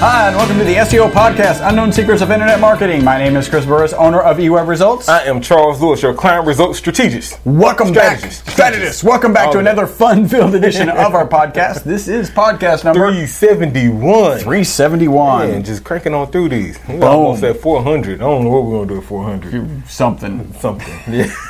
Hi, and welcome to the SEO podcast, Unknown Secrets of Internet Marketing. My name is Chris Burris, owner of eWeb Results. I am Charles Lewis, your client results strategist. Welcome Strategist. back, strategist. Welcome back to Okay. another fun-filled edition of our podcast. This is podcast number 371. 371. Man, just cranking on through these. We're Boom. almost at 400. I don't know what we're going to do at 400. Something. Something. Yeah.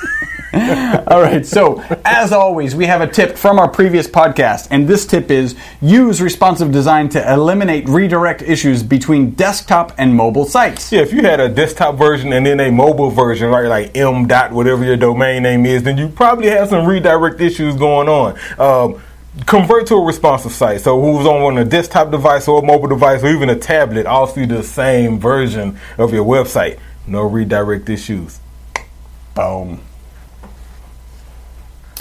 All right. So, as always, we have a tip from our previous podcast, and this tip is use responsive design to eliminate redirect issues between desktop and mobile sites. yeah, if you had a desktop version and then a mobile version, right, like m dot whatever your domain name is, then you probably have some redirect issues going on. Um, convert to a responsive site. So who's on a desktop device or a mobile device or even a tablet, all see the same version of your website. No redirect issues. Boom.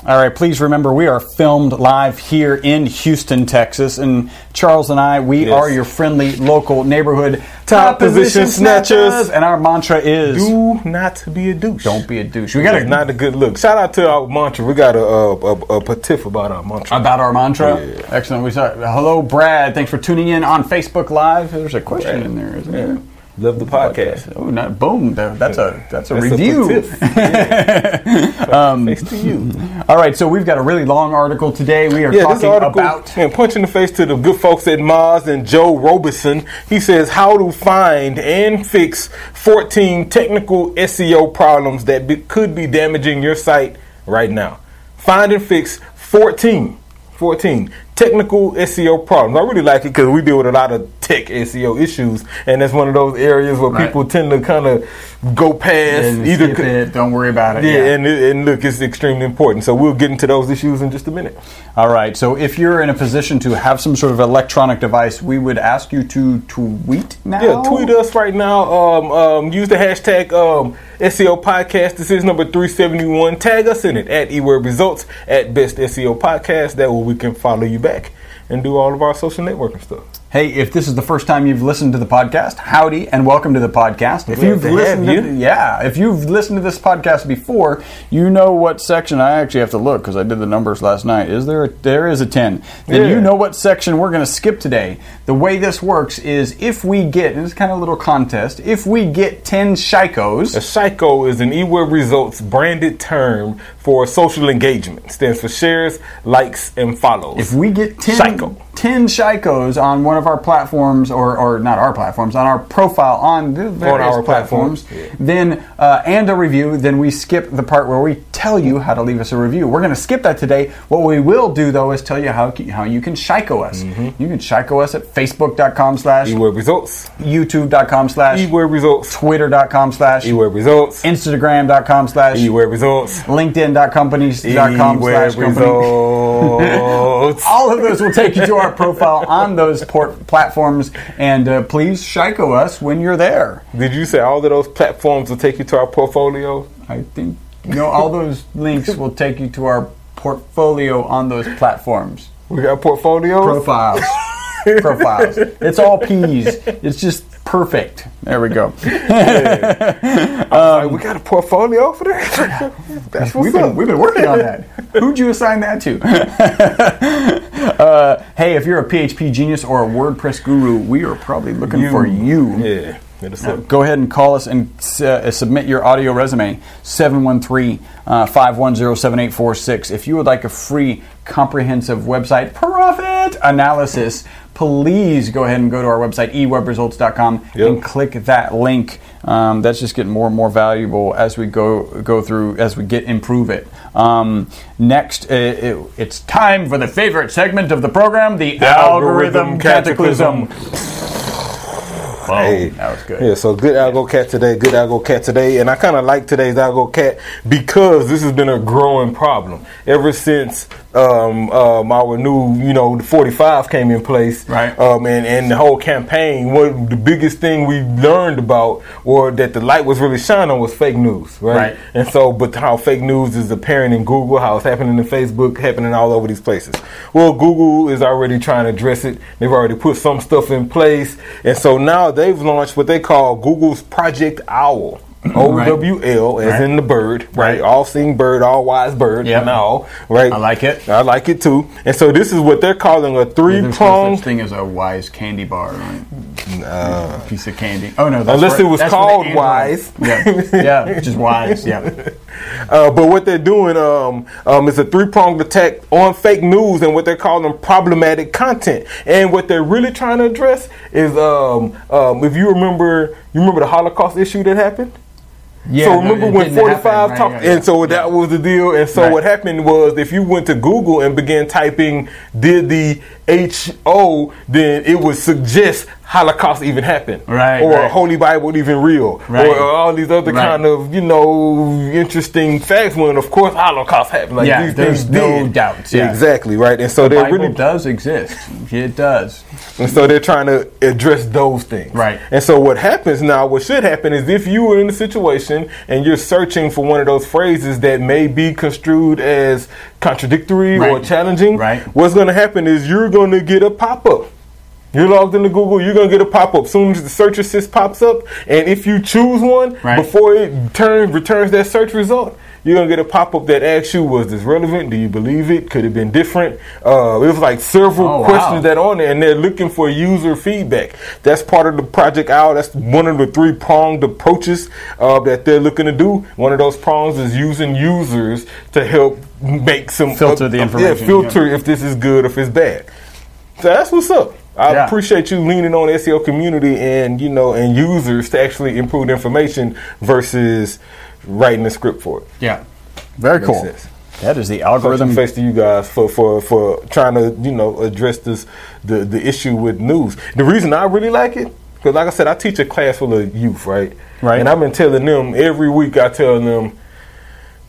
All right, please remember we are filmed live here in Houston, Texas, and Charles and I, we Yes. are your friendly local neighborhood Top position snatchers. and our mantra is Do not be a douche. don't be a douche. We got a not a good look. Shout out to our mantra. We got a a, a, a petiff about our mantra. about our mantra. Yeah. Excellent. We saw hello, Brad. Thanks for tuning in on Facebook Live. There's a question Brad. in there, isn't Yeah. there? Love the podcast. Oh, not boom. That- That's a that's a That's review. petiff. Yeah. Thanks to you. All right, so we've got a really long article today. We are Yeah, talking article about and punch in the face to the good folks at Moz and Joe Robison. He says how to find and fix 14 technical SEO problems that be, could be damaging your site right now. Find and fix 14. 14 technical SEO problems. I really like it because we deal with a lot of tech SEO issues, and that's one of those areas where Right. people tend to kind of go past And either. it, don't worry about it. Yeah, and, and look, it's extremely important. So we'll get into those issues in just a minute. All right. So if you're in a position to have some sort of electronic device, we would ask you to tweet now. Yeah, tweet us right now. Um, um, use the hashtag um, SEO Podcast. This is number 371. Tag us in it at eWeb Results at Best SEO Podcast. That way we can follow you back and do all of our social networking stuff. Hey, if this is the first time you've listened to the podcast, howdy and welcome to the podcast. If Glad you've to listened have to yeah, if you've listened to this podcast before, you know what section I actually have to look because I did the numbers last night. Is there a, there is a 10. Then Yeah. you know what section we're going to skip today. The way this works is if we get, and it's kind of a little contest, if we get 10 A shikos, psycho is an eWeb Results branded term for social engagement. Stands for shares, likes, and follows. If we get 10, Psycho. 10 shikos on one of our platforms, or, or not our platforms, on our profile on the various our platforms, platforms, yeah. then uh, and a review, then we skip the part where we tell you how to leave us a review. We're going to skip that today. What we will do though is tell you how how you can shiko us. Mm-hmm. You can shiko us at facebook.com slash eWeb Results. youtube.com slash eWeb Results. twitter.com slash eWeb Results. instagram.com slash eWeb Results. linkedin.companies.com slash company. All of those will take you to our profile on those port platforms, and uh, please shiko us when you're there. Did you say all of those platforms will take you to our portfolio? I think you know all those links will take you to our portfolio on those platforms. We got portfolios. Profiles, profiles. It's all P's. It's just perfect. There we go. Like, we got a portfolio for that. That's We've been, we've been working on that. Who'd you assign that to? uh, hey, if you're a PHP genius or a WordPress guru, we are probably looking for you. Yeah. Go ahead and call us and uh, submit your audio resume 713 510 7846. If you would like a free comprehensive website profit analysis, please go ahead and go to our website ewebresults.com Yep. and click that link. Um, that's just getting more and more valuable as we go go through as we get improve it. Um, next, uh, it, it's time for the favorite segment of the program, the, algorithm, Algorithm cataclysm. cataclysm. Hey, that was good. Yeah, so good Algo Cat today, good Algo Cat today. And I kind of like today's Algo Cat because this has been a growing problem ever since um, um, our new, you know, the 45 came in place. Right. Um, and, and the whole campaign, what the biggest thing we learned about or that the light was really shining on was fake news, right? Right. And so, but how fake news is appearing in Google, how it's happening in Facebook, happening all over these places. Well, Google is already trying to address it. They've already put some stuff in place. And so now they've launched what they call Google's Project Owl. Mm-hmm. O W L, as Right. in the bird, right? Right. All seeing bird, all wise bird, Yep. and all, right? I like it. I like it too. And so this is what they're calling a three There's no pronged. thing as a wise candy bar, right? piece of candy. Oh no, that's Unless it was called Wise. Yeah, yeah, just wise. Yeah, Uh, but what they're doing um, um, is a three pronged attack on fake news and what they're calling problematic content. And what they're really trying to address is um, um, if you remember, you remember the Holocaust issue that happened. yeah. so remember it when 45 happen, right, talked, yeah, yeah. and so that was the deal. And so Right. what happened was if you went to Google and began typing, did the HO, then it would suggest Holocaust even happened. Right, Or right. Holy Bible even real. Right. Or all these other Right. kind of, you know, interesting facts when, of course, Holocaust happened. Like Yeah, these there's things no did. doubts, yeah. Exactly, right? And so The Bible really does exist. It does. and so they're trying to address those things. Right. And so what happens now, what should happen is if you were in a situation and you're searching for one of those phrases that may be construed as contradictory or challenging, Right. what's going to happen is you're going to get a pop up. You're logged into Google, you're going to get a pop up. As soon as the search assist pops up, and if you choose one Right. before it turn, returns that search result, you're gonna get a pop up that asks you, "Was this relevant? Do you believe it? Could it have been different?" Uh, it was like several Oh, wow. questions that on there, and they're looking for user feedback. That's part of the Project Owl. That's one of the three pronged approaches uh, that they're looking to do. One of those prongs is using users to help make some Filter the information, Yeah, filter if this is good, or if it's bad. So that's what's up. I Yeah. appreciate you leaning on the SEO community and you know and users to actually improve the information versus writing a script for it. Yeah, very cool. sense. That is the Algorithm algorithm. face to you guys for, for, for trying to you know address this the the issue with news. The reason I really like it because like I said, I teach a class full of youth, right? Right. And I've been telling them every week. I tell them,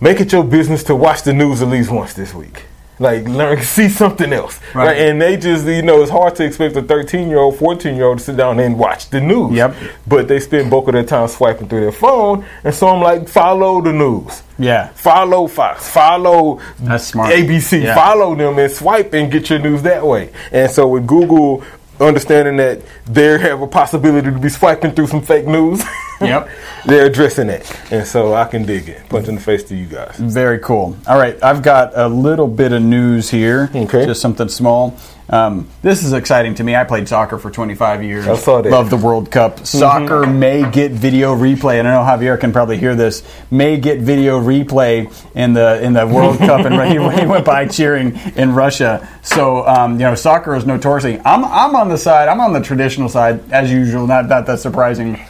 make it your business to watch the news at least once this week. Like learn, see something else, Right. right? And they just, you know, it's hard to expect a 13 year old, 14 year old to sit down and watch the news. Yep. But they spend bulk of their time swiping through their phone, and so I'm like, follow the news. Yeah. Follow Fox. Follow That's smart. ABC. Yeah. Follow them and swipe and get your news that way. And so with Google understanding that they have a possibility to be swiping through some fake news, Yep. they're addressing it. And so I can dig it. Punch in the face to you guys. Very cool. All right, I've got a little bit of news here. Okay. Just something small. Um, this is exciting to me. I played soccer for 25 years. I saw that. Mm-hmm. Love the World Cup. Soccer may get video replay, and I know Javier can probably hear this. May get video replay in the in the World Cup, and he, he went by cheering in Russia. So um, you know, soccer is notoriously. I'm I'm on the side. I'm on the traditional side as usual. Not not that surprising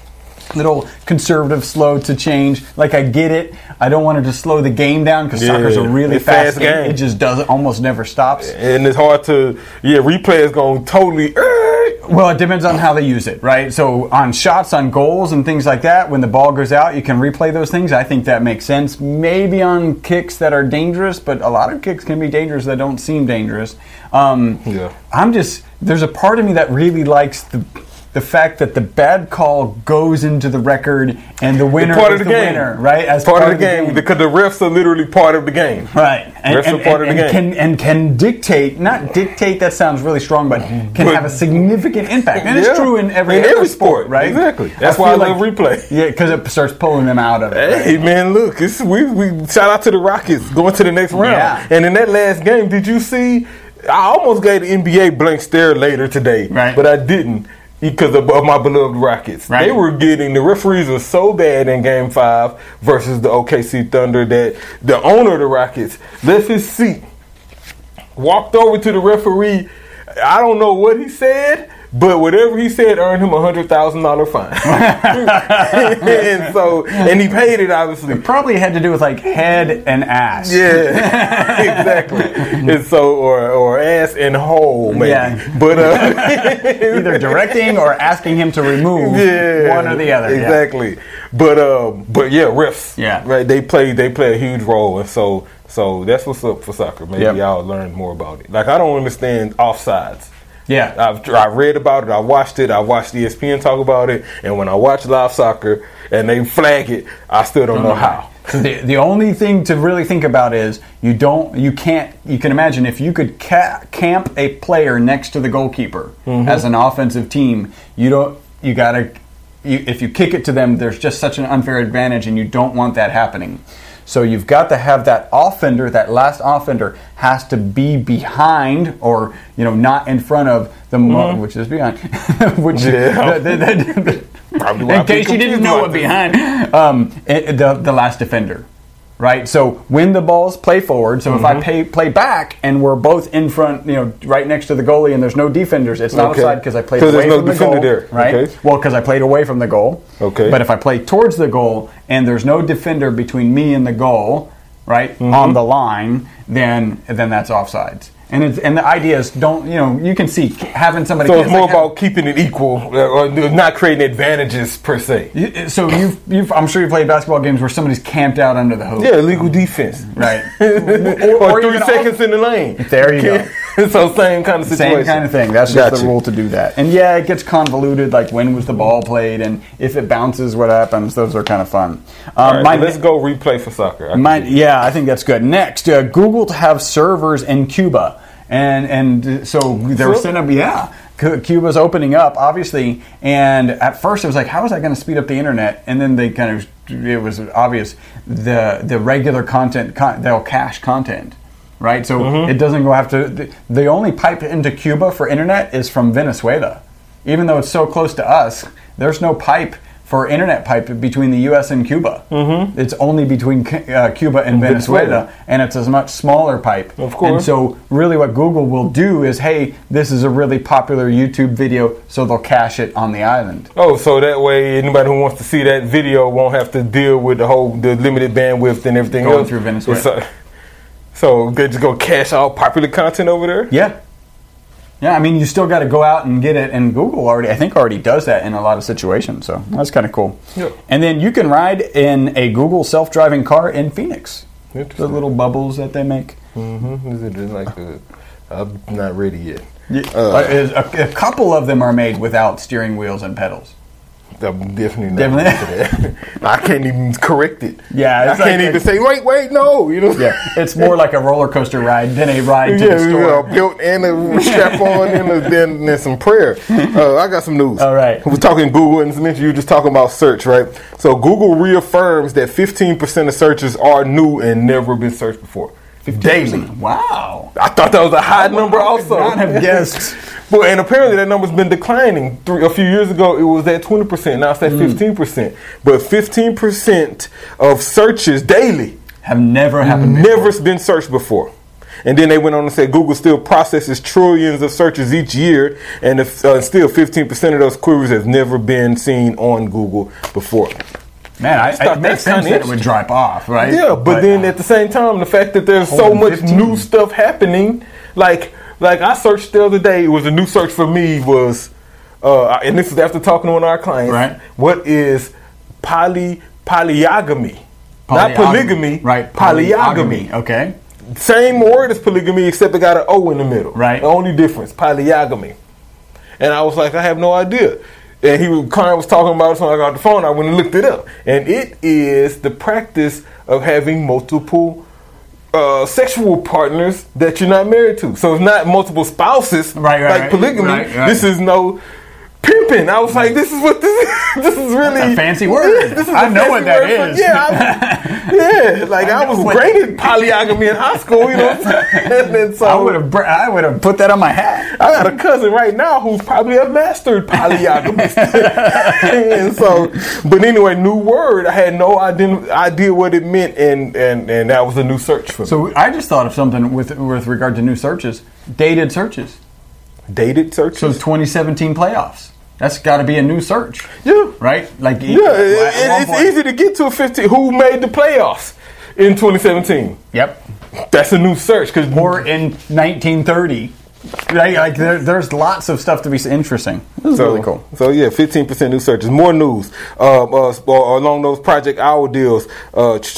little conservative, slow to change. Like I get it. I don't want it to just slow the game down because Yeah, soccer's a really fast, fast game. game. It just doesn't almost never stops. And it's hard to, yeah, replay is going totally. Well, it depends on how they use it, right? So on shots, on goals, and things like that, when the ball goes out, you can replay those things. I think that makes sense. Maybe on kicks that are dangerous, but a lot of kicks can be dangerous that don't seem dangerous. Um, Yeah. I'm just there's a part of me that really likes the the fact that the bad call goes into the record and the winner part is of the, game. winner, right? As part, of the game, because the refs are literally part of the game. Right. And, Refs are and- part of the and game. Can, and can dictate, not dictate, that sounds really strong, but can But- have a significant impact. And Yeah. it's true in every, In every sport, right? exactly. That's why I love replay. Yeah, because it starts pulling them out of it. Hey man, look, it's, we we shout out to the Rockets going to the next round. Yeah. And in that last game, did you see? I almost gave the NBA blank stare later today, Right. but I didn't because of, of my beloved Rockets. Right. They were getting the referees were so bad in Game Five versus the OKC Thunder that the owner of the Rockets left his seat, walked over to the referee. I don't know what he said. But whatever he said earned him a hundred thousand dollar fine, and so and he paid it obviously. Probably had to do with like head and ass. Yeah, exactly. and so, or or ass and hole, maybe. Yeah. But uh, Either directing or asking him to remove yeah, one or the other. yeah. Exactly. But um, but yeah, refs. Yeah. Right. They play they play a huge role, and so so that's what's up for soccer. Maybe Yep. y'all learn more about it. Like I don't understand offsides. Yeah. I've I read about it. I watched it. I watched ESPN talk about it. And when I watch live soccer and they flag it, I still don't know how. the, the only thing to really think about is you don't you can't you can imagine if you could ca- camp a player next to the goalkeeper Mm-hmm. as an offensive team you don't you gotta you, if you kick it to them, there's just such an unfair advantage, and you don't want that happening. So you've got to have that offender, that last offender has to be behind, or you know, not in front of the mo- which is behind, which Yeah. the- the- the- in case you didn't know what behind, um, it- the the last defender, right? So when the balls play forward, so if Mm-hmm. I pay, play back and we're both in front, you know, right next to the goalie, and there's no defenders, it's not Okay. offside because I played away there's no from the defender goal, there. right? Okay. Well, because I played away from the goal. Okay. But if I play towards the goal and there's no defender between me and the goal, right, Mm-hmm. on the line, then then that's offsides. And it's, and the idea is don't you know you can see having somebody. So it's more like about keeping it equal, uh, or not creating advantages per se. you- So you've, you've I'm sure you played basketball games where somebody's camped out under the hoop. Yeah, illegal defense. Right. or, or three even seconds in the lane. There you go. so same kind of situation. Same kind of thing. That's just Gotcha. the rule to do that. And yeah, it gets convoluted, like when was the ball played, and if it bounces, what happens. Those are kind of fun. Um, right, my let's go replay for soccer. I My, yeah, I think that's good. Next, uh, Google to have servers in Cuba, and and so they're Really? setting up. Yeah, Cuba's opening up, obviously. And at first, it was like, how is that going to speed up the internet? And then they kind of, it was obvious the the regular content con- they'll cache content. Right, so Mm-hmm. it doesn't go have to. The, the only pipe into Cuba for internet is from Venezuela, even though it's so close to us. There's no pipe for internet pipe between the U.S. and Cuba. Mm-hmm. It's only between uh, Cuba and Venezuela, Venezuela. and it's a much smaller pipe. Of course. And so, really, what Google will do is, hey, this is a really popular YouTube video, so they'll cache it on the island. Oh, so that way anybody who wants to see that video won't have to deal with the whole the limited bandwidth and everything Going else through Venezuela. Uh, so they just go cache all popular content over there. Yeah. Yeah, I mean, you still got to go out and get it, and Google already, I think, already does that in a lot of situations. So that's kind of cool. Yeah. And then you can ride in a Google self-driving car in Phoenix. The little bubbles that they make. Mm-hmm. Is it just like a, I'm not ready yet. Yeah, Uh, a, a couple of them are made without steering wheels and pedals. I'm definitely not Definitely. ready for that. I can't even correct it. Yeah, I can't like even say wait, wait, no. You know. Yeah, it's more like a roller coaster ride than a ride to Yeah, the yeah, store. a belt and a strap on and a, then, then some prayer. Uh, I got some news. All right. We're talking Google, and mentioned you just talking about search, right? So Google reaffirms that 15% of searches are new and never been searched before. Daily. Wow. I thought that was a high number I also. not have guessed. But and apparently that number's been declining. Three, a few years ago, it was at twenty percent. Now it's Hmm. at fifteen percent. But fifteen percent of searches daily Have never happened before. never been searched before. And then they went on to say Google still processes trillions of searches each year, and if, uh, still 15% of those queries have never been seen on Google before. Man, I, thought it makes sense that it would drop off, right? Yeah, but, then at the same time, the fact that there's so much 15. new stuff happening, like like I searched the other day, it was a new search for me was, uh, and this is after talking to one of our clients. Right. What is poly polyogamy? Not polygamy, right? Polyogamy. Okay. Same word as polygamy, except it got an O in the middle. Right. The only difference, polyogamy. And I was like, I have no idea. And he was, client was talking about it, so I got the phone. I went and looked it up, and it is the practice of having multiple uh, sexual partners that you're not married to. So it's not multiple spouses, Right, right, like polygamy. Right. This is no pimping. I was like, this is what this is. This is really a fancy word. This is I know what that is. word for- is. yeah, I- yeah. Like I, know was at polygamy in high school. You know what I'm saying? So I would have, I would have put that on my hat. I got a cousin right now who's probably a mastered polygamist. and so, but anyway, new word. I had no idea, idea what it meant, and, and, and that was a new search for me. So I just thought of something with with regard to new searches, dated searches. dated searches. So 2017 playoffs. That's got to be a new search, yeah, right? Like yeah. it- it- it's easy to get to a 15. Who made the playoffs in 2017? Yep. That's a new search because Or in 1930. Right? Like there, there's lots of stuff to be interesting. This is So, really cool. So yeah, fifteen percent new searches. More news uh, uh, uh, along those Project Owl deals. Uh,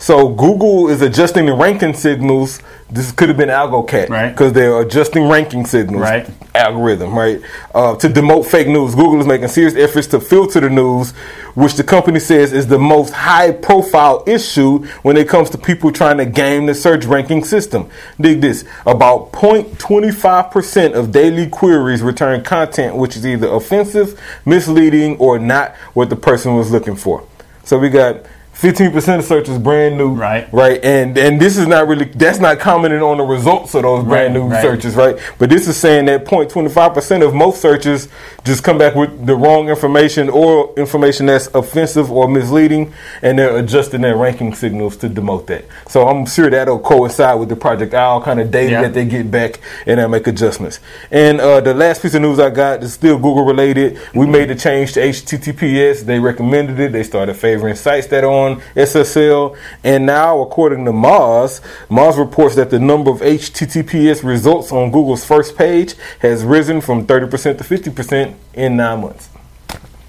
So Google is adjusting the ranking signals. This could have been AlgoCat, Right. Because they're adjusting ranking signals, Right. Algorithm, right? Uh, to demote fake news. Google is making serious efforts to filter the news, which the company says is the most high-profile issue when it comes to people trying to game the search ranking system. Dig this: about 0.25 percent of daily queries return content which is either offensive, misleading, or not what the person was looking for. So we got 15% of search is brand new, Right. Right, and and this is not really that's not commenting on the results of those brand Right, new right. searches, right? But this is saying that 0.25% of most searches just come back with the wrong information or information that's offensive or misleading, and they're adjusting their ranking signals to demote that. So I'm sure that'll coincide with the Project Owl kind of data Yeah. that they get back, and they'll make adjustments. And uh, the last piece of news I got is still Google related. We made the change to HTTPS. They recommended it. They started favoring sites that are on SSL, and now, according to Moz, Moz reports that the number of HTTPS results on Google's first page has risen from 30% to 50% in nine months.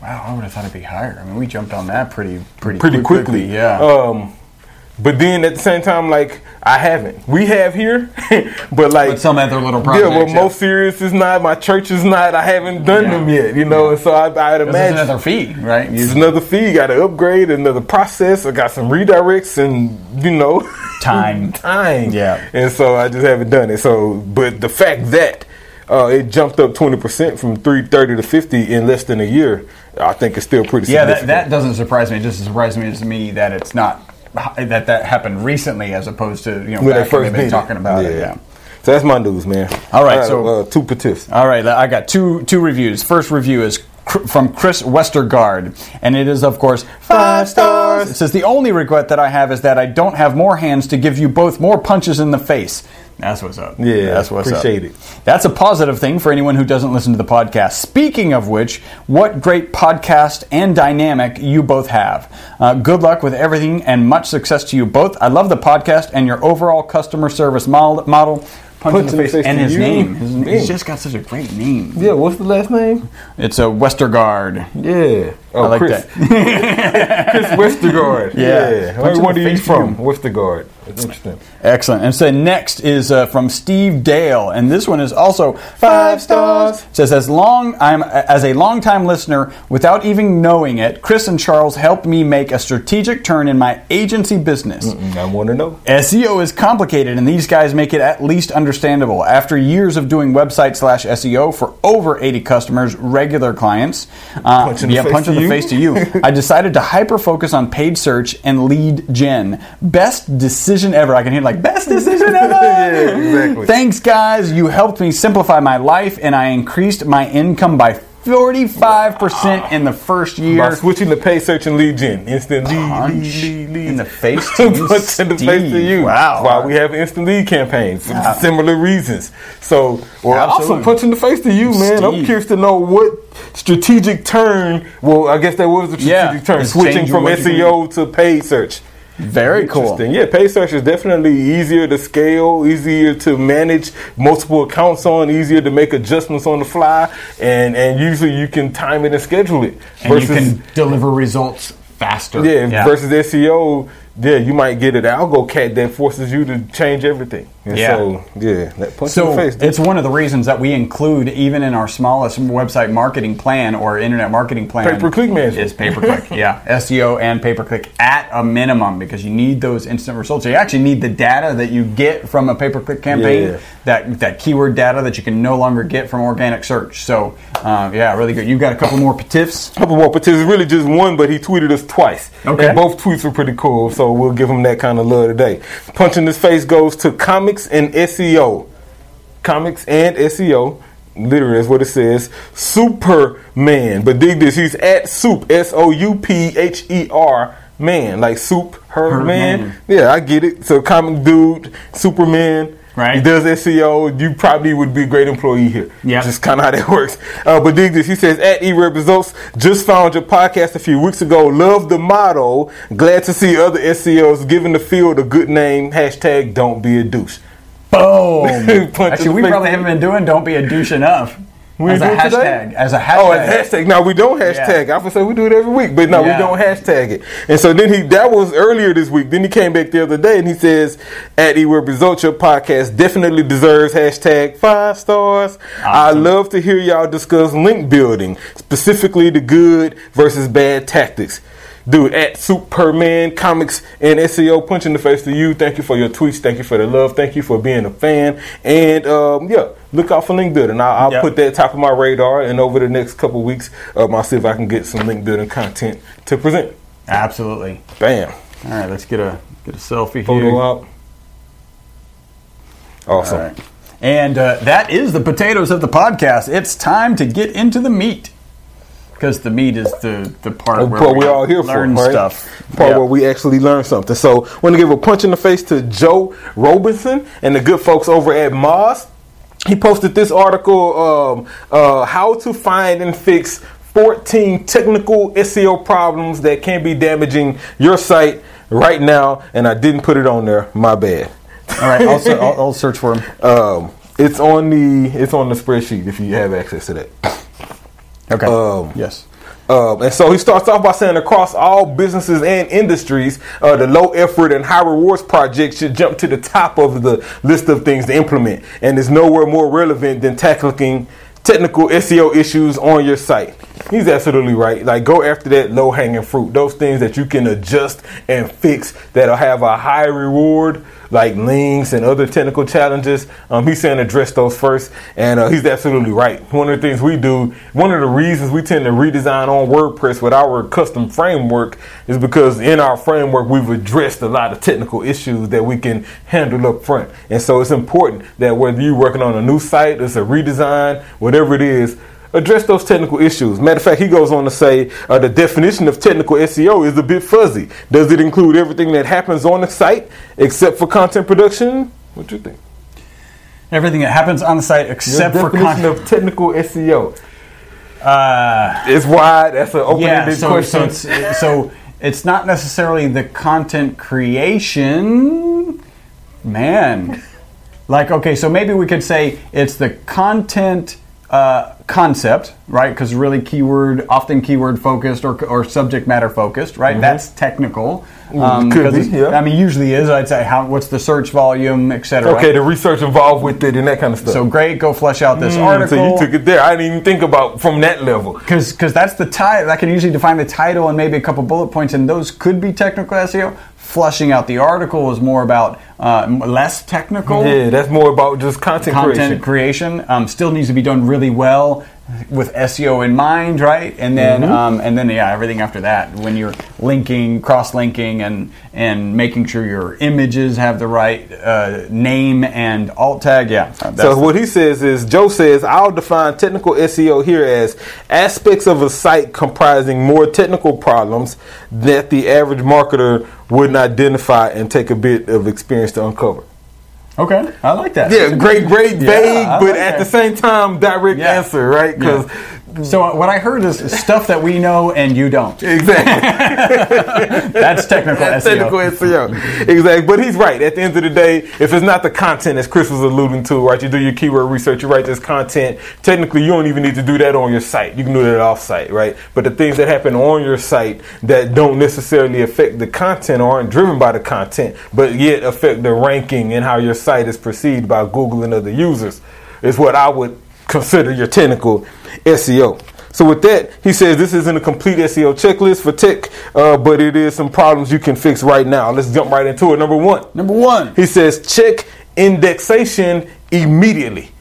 Wow, I would have thought it'd be higher. I mean, we jumped on that pretty pretty Pretty quickly, Yeah. Um, but then at the same time, like I haven't. We have here, but like But some other little problem. Yeah, projects. well, most serious is not. My church is not. I haven't done Yeah. them yet, you know. And so I, I'd imagine another fee, right? It's another fee. You got to upgrade another process. I got some redirects and you know Time. time. Yeah. and so I just haven't done it. So, but the fact that uh, it jumped up twenty percent from three thirty to fifty in less than a year, I think it's still pretty. Yeah, that, that doesn't surprise me. It just surprises me to me that it's not that that happened recently as opposed to you know when back they first been talking about it. Yeah. So that's my news, man. All right, I got, so- uh, two petiffs. All right, I got two two reviews. First review is cr- from Chris Westergaard, and it is of course five stars. It says the only regret that I have is that I don't have more hands to give you both more punches in the face. That's what's up. Yeah, that's what's appreciate up. it. That's a positive thing for anyone who doesn't listen to the podcast. Speaking of which, what great podcast and dynamic you both have. Uh, good luck with everything and much success to you both. I love the podcast and your overall customer service model. model. Punch, in the face, and to his name. His, Yeah. he's just got such a great name. Yeah, what's the last name? It's a Westergaard. Yeah. Oh, I like Chris. that. Chris Westergaard. Yeah. yeah. Where are you from? to Westergaard. That's interesting. Excellent. And so next is uh, from Steve Dale, and this one is also five stars. It says as long I'm as a longtime listener, without even knowing it, Chris and Charles helped me make a strategic turn in my agency business. Mm, I want to know. SEO is complicated, and these guys make it at least understandable. After years of doing website slash SEO for over 80 customers, regular clients, uh, Punch yeah, punch in the face to you, I decided to hyper focus on paid search and lead gen. Best decision ever. I can hear like best decision ever. Yeah, exactly. Thanks, guys. You helped me simplify my life, and I increased my income by 45% in the first By year. switching to pay search and lead gen. Instant lead, lead, lead, lead. in the face to you, Punch in the face to you. Wow. Why we have an instant lead campaign for similar reasons. So, Absolutely. also punch in the face to you, man. I'm curious to know what strategic turn. Well, I guess that was a strategic Yeah, turn, switching from SEO to paid search. Very cool. Interesting. Yeah, paid search is definitely easier to scale, easier to manage multiple accounts on, easier to make adjustments on the fly, and and usually you can time it and schedule it. and you can deliver results faster. yeah, versus SEO, yeah, you might get an algo cat that forces you to change everything. And Yeah. So yeah, that punch in So the face. dude. it's one of the reasons that we include, even in our smallest website marketing plan or internet marketing plan, Pay-per-click management. is pay per click. yeah, SEO and pay per click at a minimum because you need those instant results. You actually need the data that you get from a pay per click campaign, Yeah. that that keyword data that you can no longer get from organic search. So uh, yeah, really good. You've got a couple more tips. couple more, but really just one, but he tweeted us twice. Okay. And both tweets were pretty cool, so we'll give him that kind of love today. Punch in his face goes to comics and SEO. Comics and SEO. Literally, that's what it says. Superman. But dig this, he's at Soup, S O U P H E R man, like Soup, her, Her man. man. Yeah, I get it. So, comic dude, Superman. Right. He does SEO. You probably would be a great employee here. Yeah. Just kind of how that works. Uh, but dig this. He says, at eWeb Results, just found your podcast a few weeks ago. Love the motto. Glad to see other SEOs giving the field a good name. Hashtag don't be a douche. Boom. Actually, we probably haven't been doing "Don't be a douche" enough. We as a it today? hashtag. As a oh, hashtag. Oh, as hashtag. Now we don't hashtag. I would say we do it every week, but no, Yeah. we don't hashtag it. And so then he that was earlier this week. Then he came back the other day and he says at eWeb Result Your podcast definitely deserves hashtag five stars. I love to hear y'all discuss link building, specifically the good versus bad tactics. Dude, at Superman Comics and SEO, punch in the face to you. Thank you for your tweets. Thank you for the love. Thank you for being a fan. And um, yeah, look out for link building. I'll, I'll Yep. put that top of my radar. And over the next couple weeks, um, I'll see if I can get some link building content to present. Absolutely. Bam. All right, let's get a get a selfie Photo here. Photo out. Awesome. All right. And uh, that is the potatoes of the podcast. It's time to get into the meat. Because the meat is the, the part where What we we're all here learn for, right? stuff. Part Yeah. where we actually learn something. So, want to give a punch in the face to Joe Robison and the good folks over at Moz. He posted this article, um, uh, "How to Find and Fix 14 Technical SEO Problems That Can Be Damaging Your Site Right Now." And I didn't put it on there. My bad. All right, I'll, ser- I'll, I'll search for him. Um, it's on the it's on the spreadsheet if you have access to that. Okay. um, yes. Um, and so he starts off by saying across all businesses and industries, uh, the low effort and high rewards project should jump to the top of the list of things to implement. And is nowhere more relevant than tackling technical SEO issues on your site. He's absolutely right. Like go after that low hanging fruit, those things that you can adjust and fix that'll have a high reward, like links and other technical challenges. Um, he's saying address those first, and uh, he's absolutely right. One of the things we do, one of the reasons we tend to redesign on WordPress with our custom framework is because in our framework we've addressed a lot of technical issues that we can handle up front. And so it's important that whether you're working on a new site, it's a redesign, whatever it is, address those technical issues. Matter of fact, he goes on to say uh, the definition of technical SEO is a bit fuzzy. Does it include everything that happens on the site except for content production? What do you think? Everything that happens on the site except for content. of technical SEO. Uh, It's wide. That's an open-ended so, question. so, it's, so it's not necessarily the content creation. Man. Like, okay, so maybe we could say it's the content uh, concept, right? Because really keyword, often keyword focused or, or subject matter focused, right? That's technical. Um, Mm-hmm. could be, yeah. I mean, usually is. I'd say how what's the search volume, et cetera. okay, the research involved with it and that kind of stuff. So great, go flesh out this Mm, article. So you took it there. I didn't even think about from that level. because that's the title. That can usually define the title and maybe a couple bullet points, and those could be technical SEO. Flushing out the article is more about uh, less technical Yeah, that's more about just content, content creation. creation. Um, still needs to be done really well with SEO in mind, right? And then Mm-hmm. um, and then yeah, everything after that when you're linking, cross linking, and and making sure your images have the right uh, name and alt tag. Yeah, So the- what he says is, Joe says, I'll define technical SEO here as aspects of a site comprising more technical problems that the average marketer wouldn't identify and take a bit of experience to uncover. Okay. I like that. Yeah, great, great, Yeah, vague, I but like at that. the same time, direct Yeah. answer, right? Because So uh, what I heard is stuff that we know and you don't. exactly. That's technical That's SEO. technical SEO. Exactly. But he's right. At the end of the day, if it's not the content, as Chris was alluding to, right, you do your keyword research, you write this content. Technically, you don't even need to do that on your site. You can do that off site, right? But the things that happen on your site that don't necessarily affect the content or aren't driven by the content, but yet affect the ranking and how your site is perceived by Google and other users is what I would consider your technical SEO. So with that, he says this isn't a complete SEO checklist for tech, uh, but it is some problems you can fix right now. Let's jump right into it. Number one, Number one. he says check indexation immediately.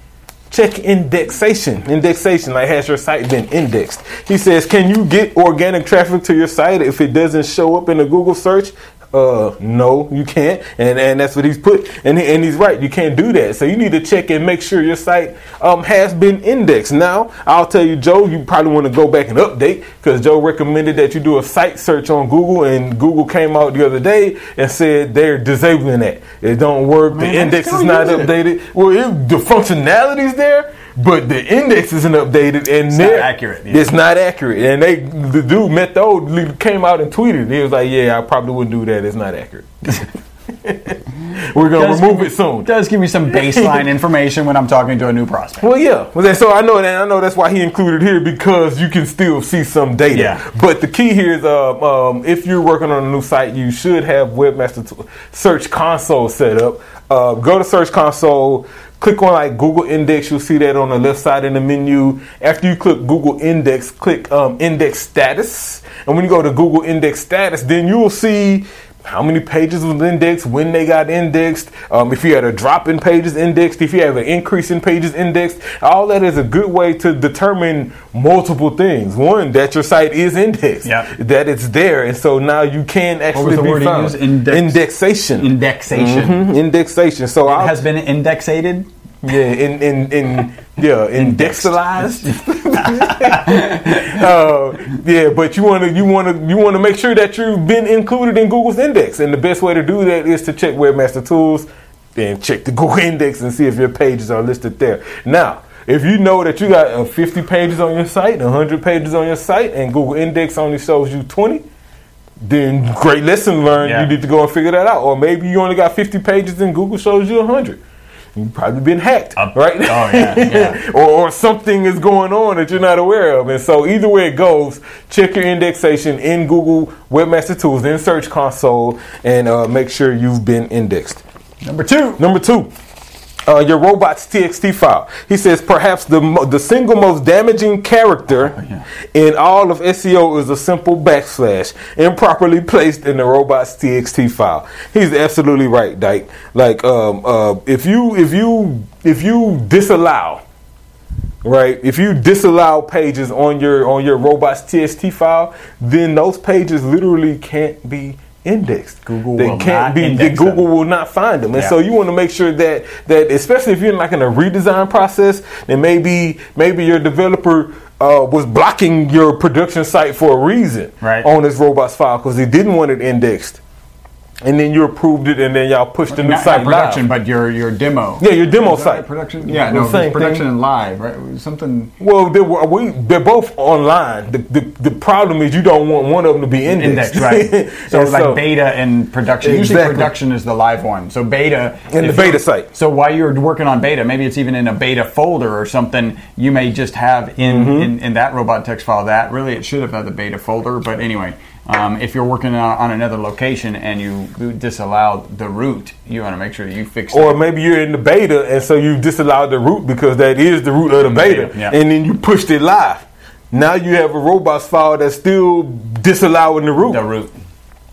Check indexation. Indexation, like has your site been indexed? He says, can you get organic traffic to your site if it doesn't show up in a Google search? Uh, no, you can't, and and that's what he's put, and he, and he's right. You can't do that. So you need to check and make sure your site um has been indexed. Now, I'll tell you, Joe, you probably want to go back and update because Joe recommended that you do a site search on Google, and Google came out the other day and said they're disabling that. It don't work. Man, the index is not use it. updated. Well, it, the functionality's there, but the index isn't updated, and not accurate, yeah. It's not accurate, and they the dude Method came out and tweeted. He was like, "Yeah, I probably wouldn't do that. It's not accurate." We're gonna Does remove it soon. Does give me some baseline information when I'm talking to a new prospect. Well, yeah. Well, so I know that. I know that's why he included here because you can still see some data. Yeah. But the key here is, uh, um, if you're working on a new site, you should have Webmaster Search Console set up. Uh, go to Search Console. Click on like Google Index. You'll see that on the left side in the menu. After you click Google Index, click um, Index Status. And when you go to Google Index Status, then you'll see how many pages was indexed, when they got indexed, um, if you had a drop in pages indexed, if you have an increase in pages indexed, all that is a good way to determine multiple things. One, that your site is indexed, Yep. that it's there, and so now you can actually was the be word found. Index- Indexation. Indexation. Mhm, Indexation. So It I'll, has been indexated. Yeah, in in in yeah, indexalized. uh, yeah, but you want to you want to you want to make sure that you've been included in Google's index, and the best way to do that is to check Webmaster Tools, then check the Google Index and see if your pages are listed there. Now. If you know that you got uh, 50 pages on your site, 100 pages on your site, and Google Index only shows you 20, then great lesson learned. Yeah. You need to go and figure that out. Or maybe you only got 50 pages and Google shows you 100. You've probably been hacked, Up- right? oh, yeah, yeah. or, or something is going on that you're not aware of. And so, either way it goes, check your indexation in Google Webmaster Tools, in Search Console, and uh, make sure you've been indexed. Number two. Number two, uh, your robot's TXT file. He says perhaps the mo- the single most damaging character yeah. in all of SEO is a simple backslash improperly placed in the robot's TXT file. He's absolutely right, Dyke. Like um, uh, if you if you if you disallow right if you disallow pages on your on your robot's txt file then those pages literally can't be indexed Google they will can't not be google them. will not find them and Yeah. so you want to make sure that that especially if you're in like in a redesign process then maybe maybe your developer uh, was blocking your production site for a reason Right. on this robots file because he didn't want it indexed and then you approved it and then y'all pushed the new Not, site not production, live. but your your demo. yeah your demo that right? site Production. Yeah, no, production thing. and live, right? Something Well, they were, we they're both online. The, the the problem is you don't want one of them to be indexed, index, right? So And like beta and production. Usually production is the live one. So beta In the beta site. So while you're working on beta, maybe it's even in a beta folder or something. You may just have in Mm-hmm. in, in that robot text file that really it should have had the beta folder. But anyway, um, if you're working on, on another location and you disallowed the root, you want to make sure you fix it. Or it. maybe you're in the beta and so you disallowed the root because that is the root of the beta, Beta, yeah. and then you pushed it live. Now you have a robots file that's still disallowing the root. The root.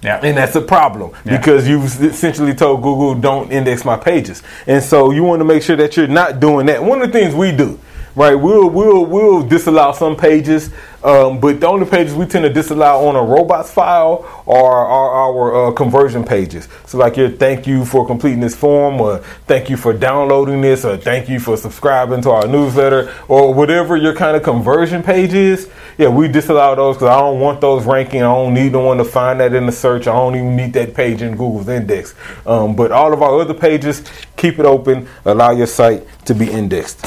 Yeah. And that's a problem Yeah. because you've essentially told Google, don't index my pages. And so you want to make sure that you're not doing that. One of the things we do, right, we'll, we'll, we'll disallow some pages, um, but the only pages we tend to disallow on a robots file are, are our uh, conversion pages. So, like your thank you for completing this form, or thank you for downloading this, or thank you for subscribing to our newsletter, or whatever your kind of conversion page is. Yeah, we disallow those because I don't want those ranking. I don't need no one to find that in the search. I don't even need that page in Google's index. Um, but all of our other pages, keep it open. Allow your site to be indexed.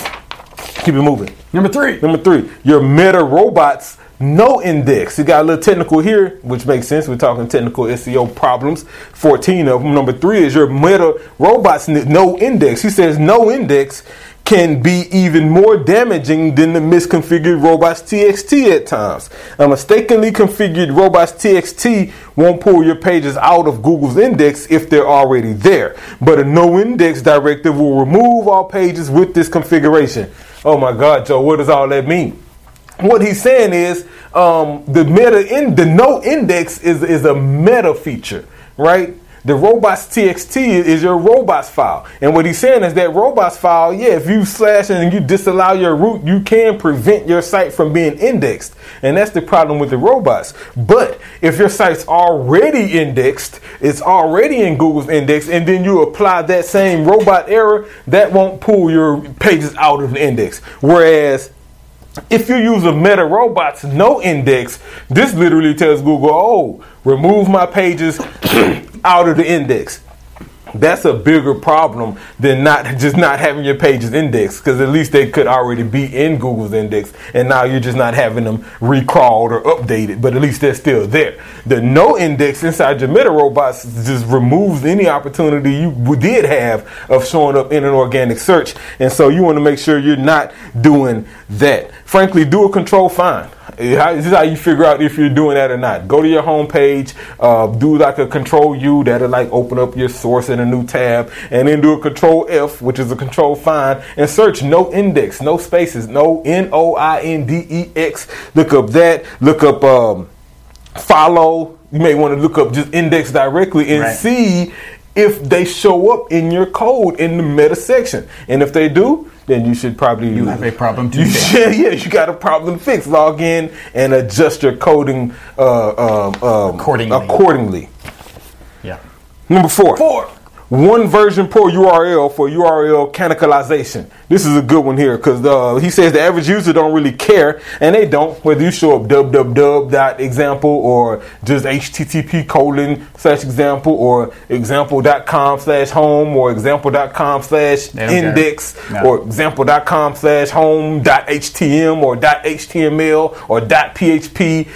Keep it moving. Number three. Number three, your meta robots no index. You got a little technical here, which makes sense. We're talking technical SEO problems. 14 of them. Number three is your meta robots no index. He says no index can be even more damaging than the misconfigured robots TXT at times. A mistakenly configured robots TXT won't pull your pages out of Google's index if they're already there. But a no index directive will remove all pages with this configuration. Oh my God, Joe, what does all that mean? What he's saying is um, the meta in the no index is is a meta feature, right? The robots TXT is your robots file, and what he's saying is that robots file, yeah, if you slash and you disallow your root, you can prevent your site from being indexed, and that's the problem with the robots. But if your site's already indexed, it's already in Google's index, and then you apply that same robot error, that won't pull your pages out of the index. Whereas if you use a Meta Robots no index, this literally tells Google, oh, remove my pages out of the index. that's a bigger problem than not just not having your pages indexed because at least they could already be in Google's index and now you're just not having them recrawled or updated but at least they're still there. The no index inside your meta robots just removes any opportunity you did have of showing up in an organic search and so you want to make sure you're not doing that. Frankly do a control find this is how you figure out if you're doing that or not. Go to your home page, uh, do like a control U that'll like open up your source in a new tab, and then do a control F, which is a control find, and search no index, no spaces, no N O I N D E X. Look up that. Look up um, follow. You may want to look up just index directly and right. see if they show up in your code in the meta section. And if they do, then you should probably you have a problem to fix. Yeah, yeah, you got a problem to fix. Log in and adjust your coding uh, um, um, accordingly. Accordingly. Yeah. Number four. Four one version per URL for URL canonicalization. This is a good one here because uh, he says the average user don't really care, and they don't whether you show up www.example or just http colon slash example or example.com slash home or example.com slash index no. or example.com slash home dot htm or dot html or dot php.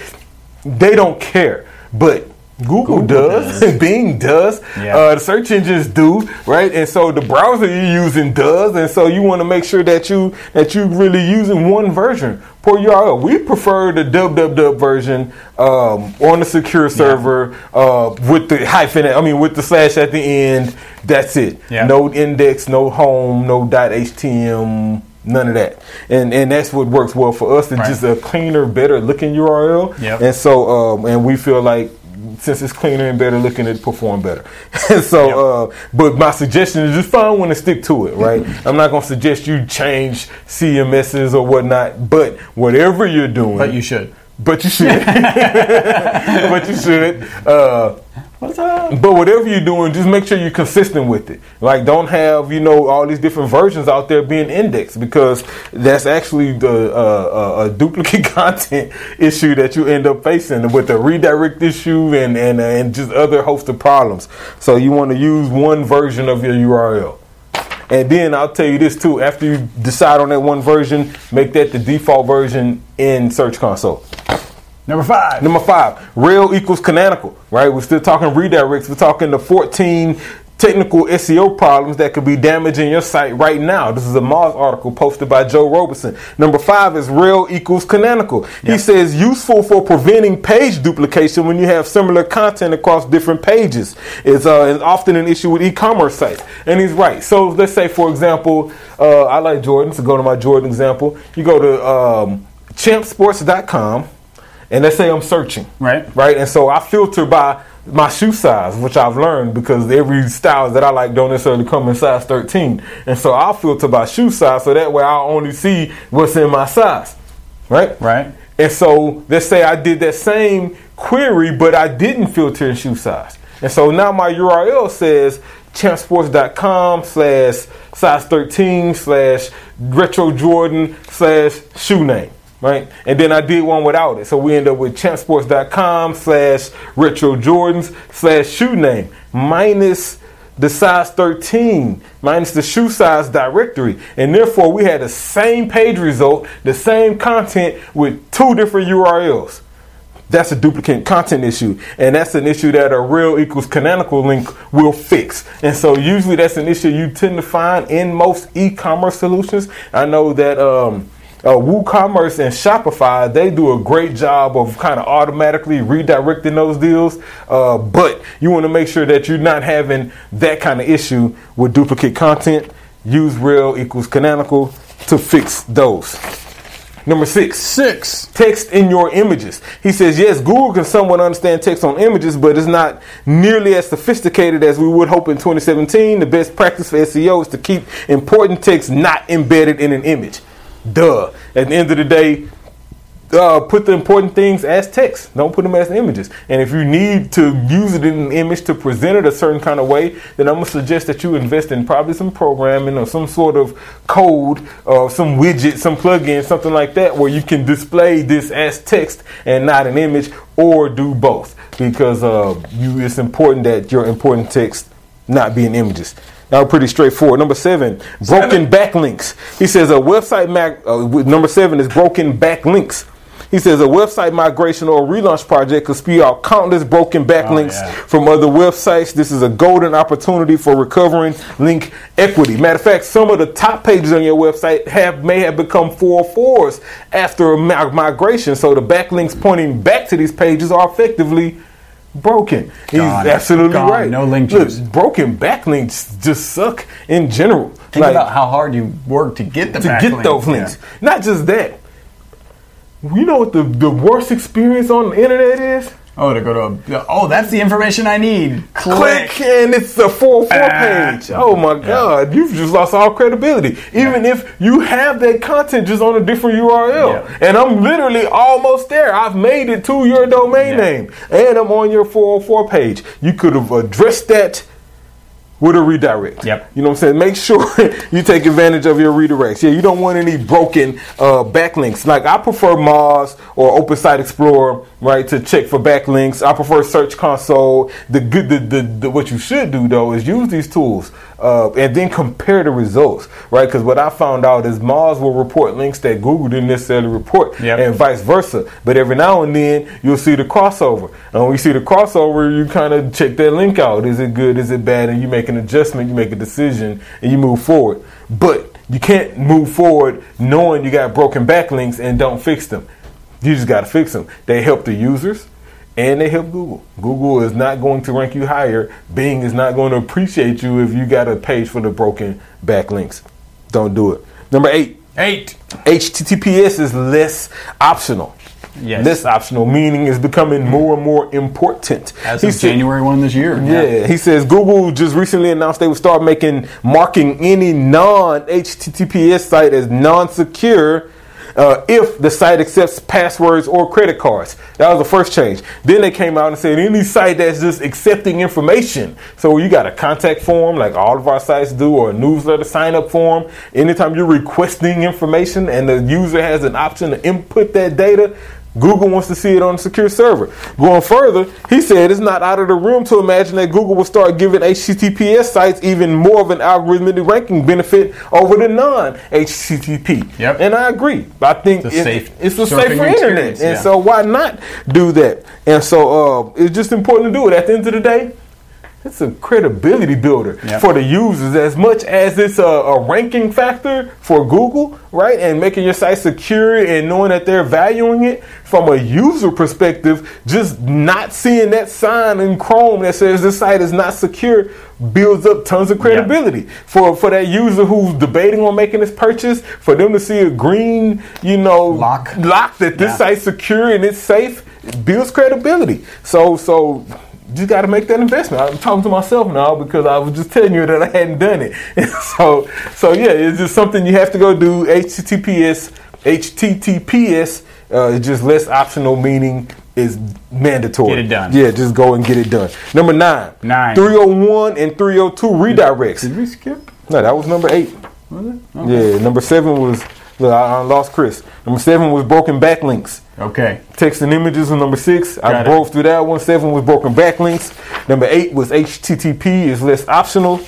They don't care, but Google, Google does, does. Bing does, yeah. uh, the search engines do, right? And so the browser you're using does, and so you want to make sure that you that you really using one version per URL. We prefer the www version um, on the secure server yeah. uh, with the hyphen. I mean, with the slash at the end. That's it. Yeah. No index, no home, no .htm. None of that, and and that's what works well for us. It's right. just a cleaner, better looking URL, yep. and so um, and we feel like since it's cleaner and better looking, it perform better. so, yep. uh, but my suggestion is just find one to stick to it, right? I'm not gonna suggest you change CMSs or whatnot, but whatever you're doing, but you should. But you should. but you should. Uh, What's up? But whatever you're doing, just make sure you're consistent with it. Like, don't have you know all these different versions out there being indexed because that's actually the uh, uh, a duplicate content issue that you end up facing with the redirect issue and and uh, and just other host of problems. So you want to use one version of your URL. And then I'll tell you this too: after you decide on that one version, make that the default version in Search Console. Number five. Number five, rel equals canonical, right? We're still talking redirects. We're talking the 14 technical SEO problems that could be damaging your site right now. This is a Moz article posted by Joe Robison. Number five is rel equals canonical. Yep. He says useful for preventing page duplication when you have similar content across different pages. It's, uh, it's often an issue with e-commerce sites. And he's right. So let's say, for example, uh, I like Jordan, so go to my Jordan example. You go to um, champsports.com and let's say I'm searching, right, right, and so I filter by my shoe size, which I've learned because every style that I like don't necessarily come in size 13, and so I'll filter by shoe size, so that way I'll only see what's in my size, right, right, and so let's say I did that same query, but I didn't filter in shoe size, and so now my URL says champsports.com slash size 13 slash retro Jordan slash shoe name right? And then I did one without it. So we end up with champsports.com slash retro Jordans slash shoe name minus the size 13 minus the shoe size directory. And therefore we had the same page result, the same content with two different URLs. That's a duplicate content issue, and that's an issue that a rel equals canonical link will fix. And so, usually, that's an issue you tend to find in most e-commerce solutions. I know that um, uh, WooCommerce and Shopify, they do a great job of kind of automatically redirecting those deals. Uh, but you want to make sure that you're not having that kind of issue with duplicate content. Use rel equals canonical to fix those. Number six. Six. Text in your images. He says, yes, Google can somewhat understand text on images, but it's not nearly as sophisticated as we would hope in 2017. The best practice for SEO is to keep important text not embedded in an image. Duh. At the end of the day, uh, put the important things as text. Don't put them as images. And if you need to use it in an image to present it a certain kind of way, then I'm gonna suggest that you invest in probably some programming or some sort of code or some widget, some plugin, something like that, where you can display this as text and not an image, or do both. Because uh, you, it's important that your important text not being images. Now, pretty straightforward. Number seven, broken Seven. backlinks. He says a website mag. Uh, number seven is broken backlinks. He says a website migration or relaunch project could spew out countless broken backlinks yeah. from other websites. This is a golden opportunity for recovering link equity. Matter of fact, some of the top pages on your website have may have become 404s after a mi- migration. So the backlinks pointing back to these pages are effectively broken. He's Gone. absolutely Gone. right. No link Look, juice. broken backlinks just suck in general. Think about how hard you work to get the to get those Yeah. links. Not just that. You know what the, the worst experience on the internet is? Oh, to go to a, oh, that's the information I need. Click. Click and it's a 404 Ah. page. Oh my God, you've just lost all credibility. Even if you have that content just on a different URL. Yeah. And I'm literally almost there. I've made it to your domain Yeah. name and I'm on your 404 page. You could have addressed that with a redirect. Yep. You know what I'm saying? Make sure you take advantage of your redirects. Yeah, you don't want any broken uh, backlinks. Like I prefer Moz or Open Site Explorer, right, to check for backlinks. I prefer Search Console. The good, the, the, the what you should do though is use these tools uh, and then compare the results, right? Because what I found out is Moz will report links that Google didn't necessarily report, Yep. and vice versa. But every now and then you'll see the crossover. And when you see the crossover, you kind of check that link out. Is it good? Is it bad? And you make an adjustment, you make a decision, and you move forward. But you can't move forward knowing you got broken backlinks and don't fix them. You just got to fix them. They help the users. And they help Google. Google is not going to rank you higher. Bing is not going to appreciate you if you got a page for the broken backlinks. Don't do it. Number eight, Eight. HTTPS is less optional. Yes. Less optional, meaning is becoming more and more important. As He of said- January one this year. yeah, he says Google just recently announced they would start making marking any non-HTTPS site as non-secure uh, if the site accepts passwords or credit cards. That was the first change. Then they came out and said any site that's just accepting information. So you got a contact form like all of our sites do, or a newsletter sign up form. Anytime you're requesting information and the user has an option to input that data. Google wants to see it on a secure server. Going further, he said it's not out of the room to imagine that Google will start giving HTTPS sites even more of an algorithmic ranking benefit over the non-HTTP. Yep. And I agree. I think It's a safe it's a safer internet, and yeah. so why not do that? And so uh, it's just important to do it. At the end of the day, it's a credibility builder Yep. for the users as much as it's a, a ranking factor for Google, right? And making your site secure and knowing that they're valuing it from a user perspective, just not seeing that sign in Chrome that says this site is not secure builds up tons of credibility for for that user who's debating on making this purchase. For them to see a green, you know, Lock. lock that this Yeah. site's secure and it's safe it builds credibility. So so you got to make that investment. I'm talking to myself now because I was just telling you that I hadn't done it. so so yeah, it's just something you have to go do. HTTPS HTTPS uh, is just less optional, meaning is mandatory. Get it done. Yeah, just go and get it done. Number nine. Nine. 301 and 302 redirects. Did we skip? No, that was number eight. Was it? Okay. Yeah, number seven was. Look, I, I lost Chris. Number seven was broken backlinks. Okay. Text and images was number six. I it. broke through that one. Seven was broken backlinks. Number eight was HTTP is less optional.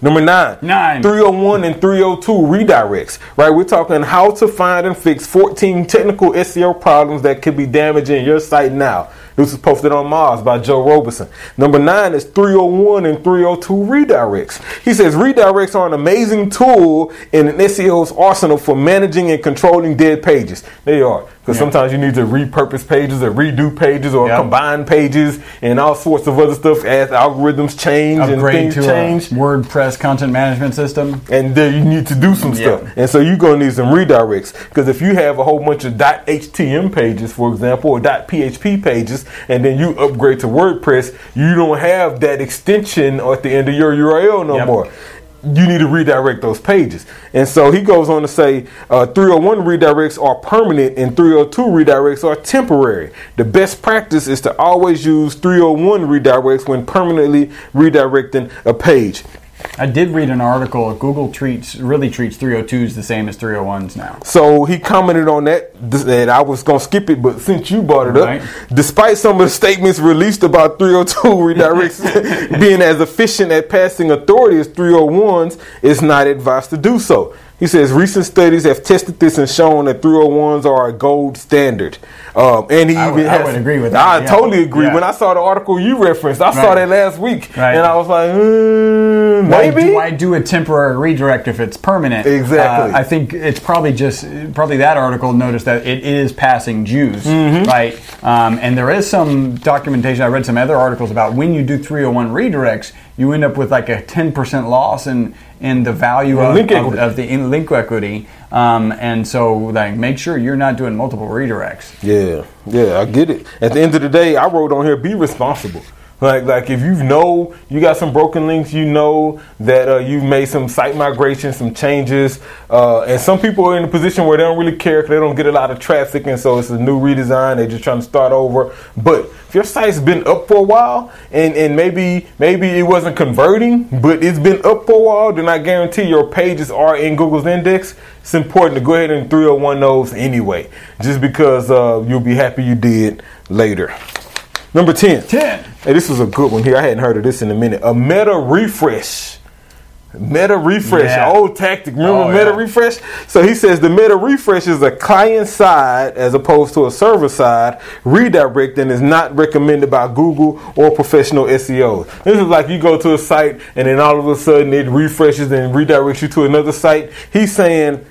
Number nine. Nine. 301 and 302 redirects. Right? We're talking how to find and fix 14 technical SEO problems that could be damaging your site now. This was posted on Moz by Joe Robison. Number nine is 301 and 302 redirects. He says redirects are an amazing tool in an SEO's arsenal for managing and controlling dead pages. They are. Because Yeah. sometimes you need to repurpose pages or redo pages or Yep. combine pages and all sorts of other stuff as algorithms change and Upgrade things to change a WordPress content management system. and then you need to do some Yeah. stuff. And so you're gonna need some redirects because if you have a whole bunch of .htm pages, for example, or .php pages, and then you upgrade to WordPress, you don't have that extension at the end of your URL no Yep. more. You need to redirect those pages. And so he goes on to say uh, 301 redirects are permanent and 302 redirects are temporary. The best practice is to always use 301 redirects when permanently redirecting a page. I did read an article. Google treats really treats 302s the same as 301s now. So he commented on that, and I was gonna skip it, but since you brought it Right. up, despite some of the statements released about 302 redirects being as efficient at passing authority as 301s, it's not advised to do so. He says recent studies have tested this and shown that 301s are a gold standard. Um, and he I would- even I would agree with that, I yeah. totally agree. Yeah. When I saw the article you referenced, I saw that last week, Right. and I was like, mm, maybe. do, why do a temporary redirect if it's permanent? Exactly. Uh, I think it's probably just probably that article noticed that it is passing juice, Mm-hmm. right? Um, and there is some documentation. I read some other articles about when you do 301 redirects, you end up with like a 10% loss in in the value of, Link of, of the in link equity. Um, and so, like, make sure you're not doing multiple redirects. Yeah, yeah, I get it. At the end of the day, I wrote on here: be responsible. Like, like if you know you got some broken links, you know that uh, you've made some site migration, some changes, uh, and some people are in a position where they don't really care because they don't get a lot of traffic, and so it's a new redesign. They're just trying to start over. But if your site's been up for a while, and, and maybe maybe it wasn't converting, but it's been up for a while, then I guarantee your pages are in Google's index. It's important to go ahead and 301 those anyway, just because uh, you'll be happy you did later. Number 10. 10. Hey, this was a good one here. I hadn't heard of this in a minute. A meta refresh. Meta refresh, Yeah. old tactic. Remember Oh, meta yeah. refresh? So he says the meta refresh is a client side as opposed to a server side redirect and is not recommended by Google or professional SEOs. This is like you go to a site and then all of a sudden it refreshes and redirects you to another site. He's saying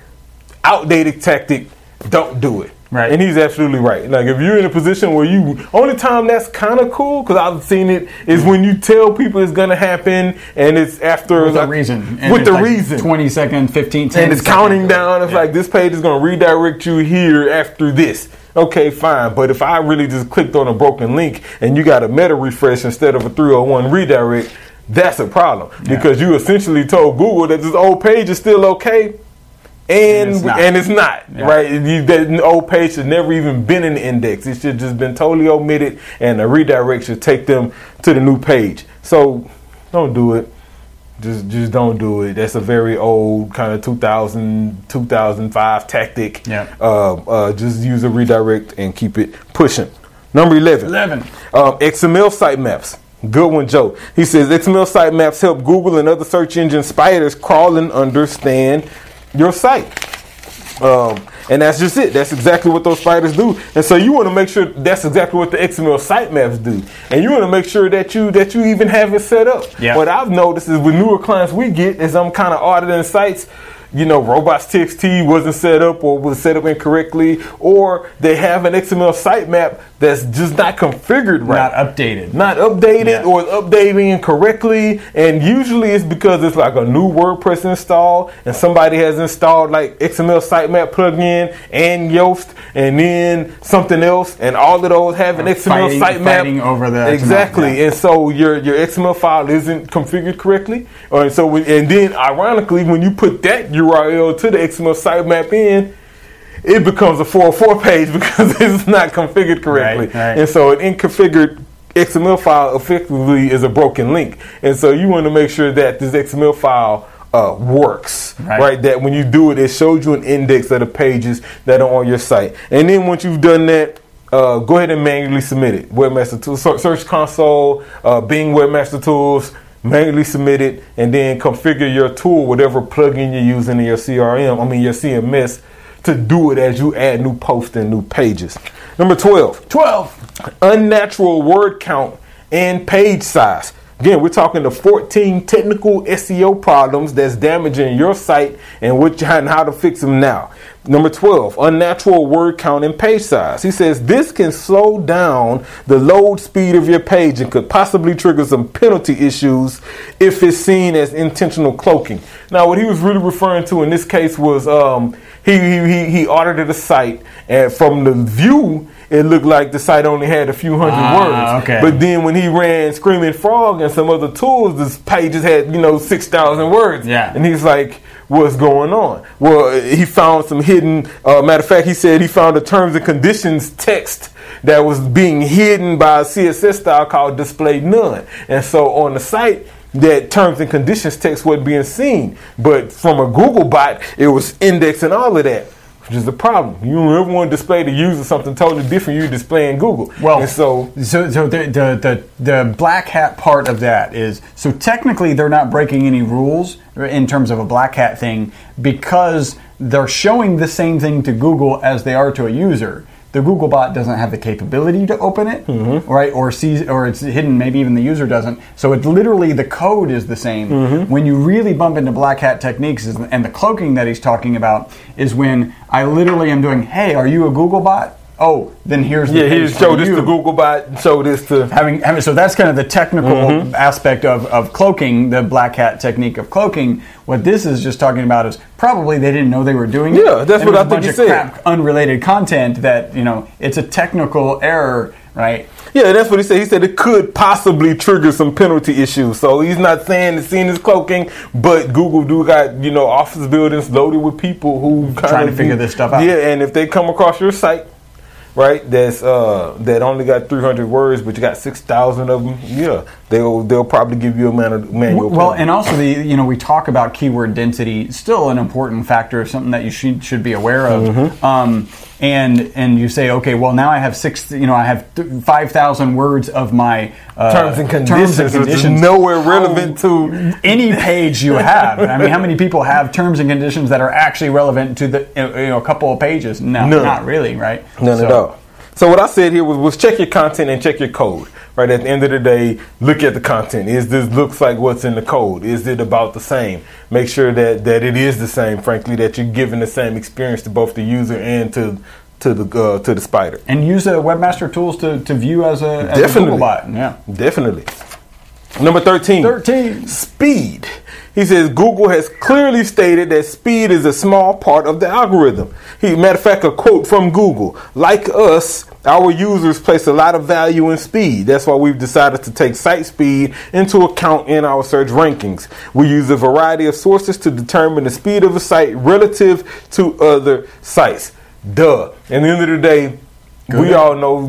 outdated tactic, don't do it. Right. And he's absolutely right. Like if you're in a position where you only time that's kind of cool because I've seen it is when you tell people it's gonna happen and it's after With like, a reason. And with the like reason. 20 second, 15 10 and it's second. counting down. It's Yeah. like this page is gonna redirect you here after this. Okay, fine. But if I really just clicked on a broken link and you got a meta refresh instead of a 301 redirect, that's a problem because you essentially told Google that this old page is still okay. And it's not. and it's not Yeah. right. You, that old page should never even been in the index. It should just been totally omitted, and a redirect should take them to the new page. So don't do it. Just just don't do it. That's a very old kind of 2000 2005 tactic. Yeah. Uh, uh, just use a redirect and keep it pushing. Number 11. 11. Um, XML sitemaps. Good one, Joe. He says XML sitemaps help Google and other search engine spiders crawl and understand your site. Um, and that's just it. That's exactly what those spiders do. And so you want to make sure that's exactly what the XML sitemaps do. And you want to make sure that you that you even have it set up. Yeah. What I've noticed is with newer clients we get is I'm kind of auditing sites. You know, robots.txt wasn't set up or was set up incorrectly, or they have an XML sitemap that's just not configured right Not updated. not updated Yeah. or updating incorrectly. And usually it's because it's like a new WordPress install and somebody has installed like XML sitemap plugin and Yoast and then something else, and all of those have an Or XML fighting- sitemap. fighting over the XML, exactly, yeah. and so your your XML file isn't configured correctly, or so and then ironically when you put that URL to the XML sitemap in. It becomes a 404 page because it's not configured correctly. Right, right. And so an inconfigured XML file effectively is a broken link. And so you want to make sure that this XML file uh, works, Right. right. That when you do it, it shows you an index of the pages that are on your site. And then once you've done that, uh, go ahead and manually submit it. Webmaster Tools, Search Console, uh, Bing Webmaster Tools, manually submit it, and then configure your tool, whatever plugin you're using in your CRM, I mean your CMS, to do it as you add new posts and new pages. Number 12 12. unnatural word count and page size. Again, we're talking the 14 technical SEO problems that's damaging your site and what and how to fix them now. Number 12, unnatural word count and page size. He says this can slow down the load speed of your page and could possibly trigger some penalty issues if it's seen as intentional cloaking. Now, what he was really referring to in this case was um, he, he, he, audited a site and from the view, it looked like the site only had a few hundred Ah, words. okay. But then when he ran Screaming Frog and some other tools, this pages had, you know, 6,000 words. Yeah. And he's like, what's going on? Well, he found some hidden, uh, matter of fact, he said he found a terms and conditions text that was being hidden by a CSS style called display none. And so on the site, that terms and conditions text wasn't being seen. But from a Google bot, it was indexing all of that. Which is the problem. You don't ever want to display the user something totally different. You display in Google. Well, and so so, so the, the, the, the black hat part of that is so technically they're not breaking any rules in terms of a black hat thing because they're showing the same thing to Google as they are to a user. The Google bot doesn't have the capability to open it, Mm-hmm. right? Or sees, or it's hidden. Maybe even the user doesn't. So it's literally the code is the same. Mm-hmm. When you really bump into black hat techniques, is, and the cloaking that he's talking about is when I literally am doing, "Hey, are you a Google bot?" Oh, then here's the yeah, here's show this you to Google bot, show this to having, having so that's kind of the technical Mm-hmm. aspect of, of cloaking the black hat technique of cloaking what this is just talking about is probably they didn't know they were doing it Yeah, that's And what I think you said. crap, unrelated content that you know it's a technical error right Yeah, that's what he said. He said it could possibly trigger some penalty issues. So he's not saying it's seen as cloaking, but Google do got you know office buildings loaded with people who Trying to figure this stuff out. Yeah, and if they come across your site, right, that's uh that only got 300 words, but you got 6,000 of them, yeah, they'll they'll probably give you a manu- manual. well and also the you know we talk about keyword density still an important factor something that you should should be aware of Mm-hmm. um, and and you say okay well now I have six you know I have th- five thousand words of my uh, terms and conditions, terms and conditions nowhere relevant to any page you have. I mean, how many people have terms and conditions that are actually relevant to the you know a couple of pages? No, None. not really, right? None So- at all. So what I said here was, was check your content and check your code. Right at the end of the day, look at the content. Is this looks like what's in the code? Is it about the same? Make sure that that it is the same. Frankly, that you're giving the same experience to both the user and to to the uh, to the spider. And use the webmaster tools to, to view as a, as a Definitely. Google bot. Yeah. Definitely. Number 13. 13. Speed. He says Google has clearly stated that speed is a small part of the algorithm. He, matter of fact, a quote from Google: "Like us, our users place a lot of value in speed. That's why we've decided to take site speed into account in our search rankings. We use a variety of sources to determine the speed of a site relative to other sites." Duh. At the end of the day, we all know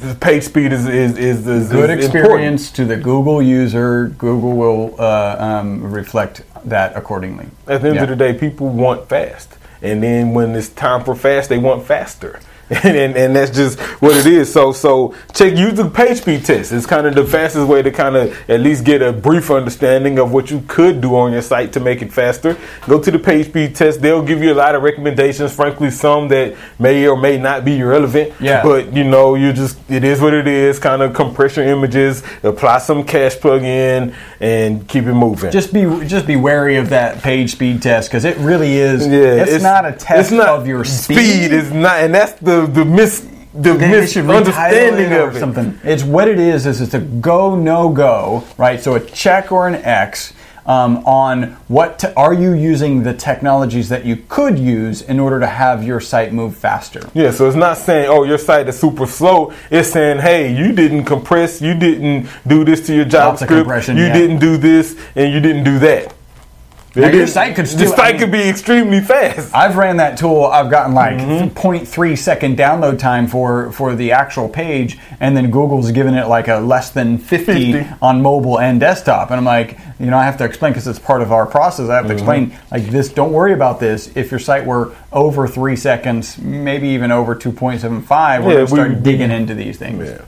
the page speed is is is, is Good is important. experience to the Google user. Google will uh, um, reflect that accordingly. At the end Yeah. of the day, people want fast, and then when it's time for fast, they want faster. And, and, and that's just what it is. So so check use the page speed test. It's kind of the fastest way to kind of at least get a brief understanding of what you could do on your site to make it faster. Go to the page speed test. They'll give you a lot of recommendations. Frankly, some that may or may not be relevant. Yeah. But you know, you just it is what it is. Kind of compress your images, apply some cache plug-in, and keep it moving. Just be just be wary of that page speed test because it really is. Yeah, it's, not a test it's not- of your speed. Is not, and that's the the mis the They should retitle misunderstanding of it. something. It's what it is. Is it's a go no go, right? So a check or an X um, on what te- are you using the technologies that you could use in order to have your site move faster. Yeah, so it's not saying, oh, your site is super slow. It's saying, hey, you didn't compress, you didn't do this to your Lots of JavaScript, compression, you yeah. didn't do this, and you didn't do that. Now, your site could still- I mean- could be extremely fast. I've ran that tool. I've gotten like Mm-hmm. 0.3 second download time for for the actual page, and then Google's given it like a less than 50, 50. on mobile and desktop. And I'm like, you know, I have to explain because it's part of our process. I have Mm-hmm. to explain like this. Don't worry about this. If your site were over three seconds, maybe even over 2.75, we're Yeah, going to start we- digging into these things. Yeah.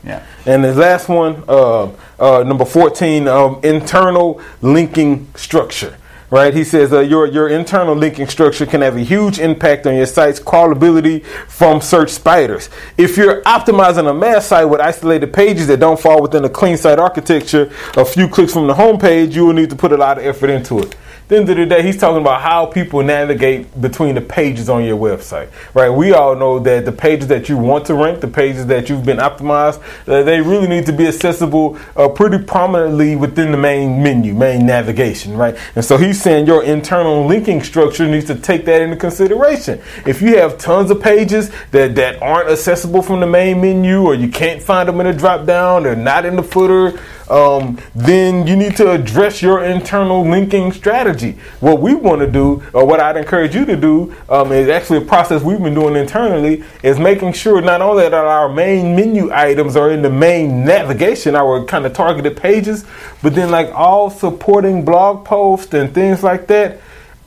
Yeah. And the last one, uh, uh, number 14, um, internal linking structure. Right, he says uh, your your internal linking structure can have a huge impact on your site's crawlability from search spiders. If you're optimizing a mass site with isolated pages that don't fall within a clean site architecture, a few clicks from the homepage, you will need to put a lot of effort into it. The end of the day, he's talking about how people navigate between the pages on your website. Right? We all know that the pages that you want to rank, the pages that you've been optimized, uh, they really need to be accessible uh, pretty prominently within the main menu, main navigation. Right? And so he's saying your internal linking structure needs to take that into consideration. If you have tons of pages that, that aren't accessible from the main menu, or you can't find them in a drop down, they're not in the footer um, then you need to address your internal linking strategy. What we want to do, or what I'd encourage you to do, um, is actually a process we've been doing internally, is making sure not only that our main menu items are in the main navigation, our kind of targeted pages, but then like all supporting blog posts and things like that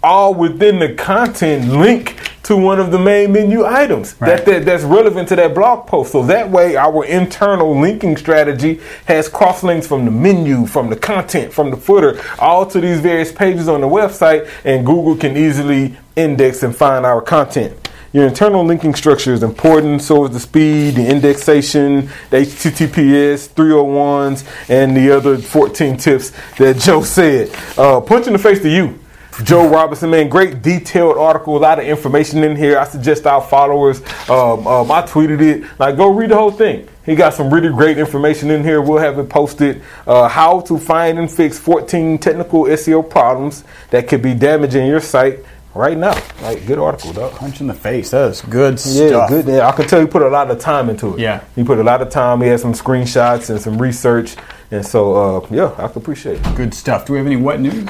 all within the content link to one of the main menu items Right. that, that that's relevant to that blog post. So that way, our internal linking strategy has cross links from the menu, from the content, from the footer, all to these various pages on the website, and Google can easily index and find our content. Your internal linking structure is important, so is the speed, the indexation, the HTTPS 301s, and the other 14 tips that Joe said. Uh, punch in the face to you. Joe Robison, man, great detailed article, a lot of information in here. I suggest our followers. Um, um, I tweeted it. Like, go read the whole thing. He got some really great information in here. We'll have it posted. Uh, how to find and fix 14 technical SEO problems that could be damaging your site right now. Like, good article, dog. Punch in the face. That is good Yeah, stuff. good. Yeah, I can tell he put a lot of time into it. Yeah. he put a lot of time. He had some screenshots and some research, and so uh, yeah, I can appreciate it. Good stuff. Do we have any what news?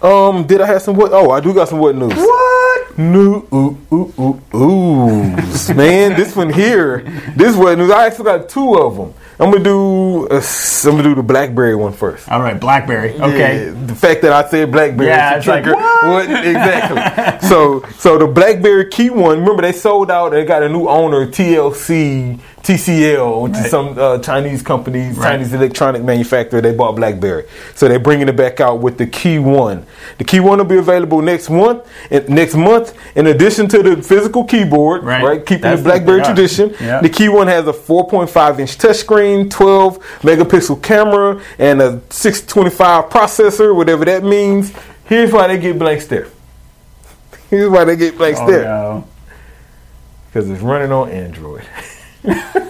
Um, did I have some what? Oh, I do got some what news. What? New ooh ooh ooh ooh man, this one here, this what news. I actually got two of them. I'm gonna do uh, I'm gonna do the BlackBerry one first. All right, BlackBerry. Okay. Yeah, the fact that I said BlackBerry, Yeah, it's like, what? exactly. so, so the BlackBerry Key One. Remember, they sold out. They got a new owner, TLC, TCL, which Right. is some uh, Chinese company, Right. Chinese electronic manufacturer. They bought BlackBerry, so they're bringing it back out with the Key One. The Key One will be available next month. Next month, in addition to the physical keyboard, Right. right, keeping That's the BlackBerry tradition. Yeah. The Key One has a 4.5 inch touchscreen, 12 megapixel camera, and a 625 processor, whatever that means. Here's why they get blank stare. Here's why they get blank Oh, stare. no. Because it's running on Android.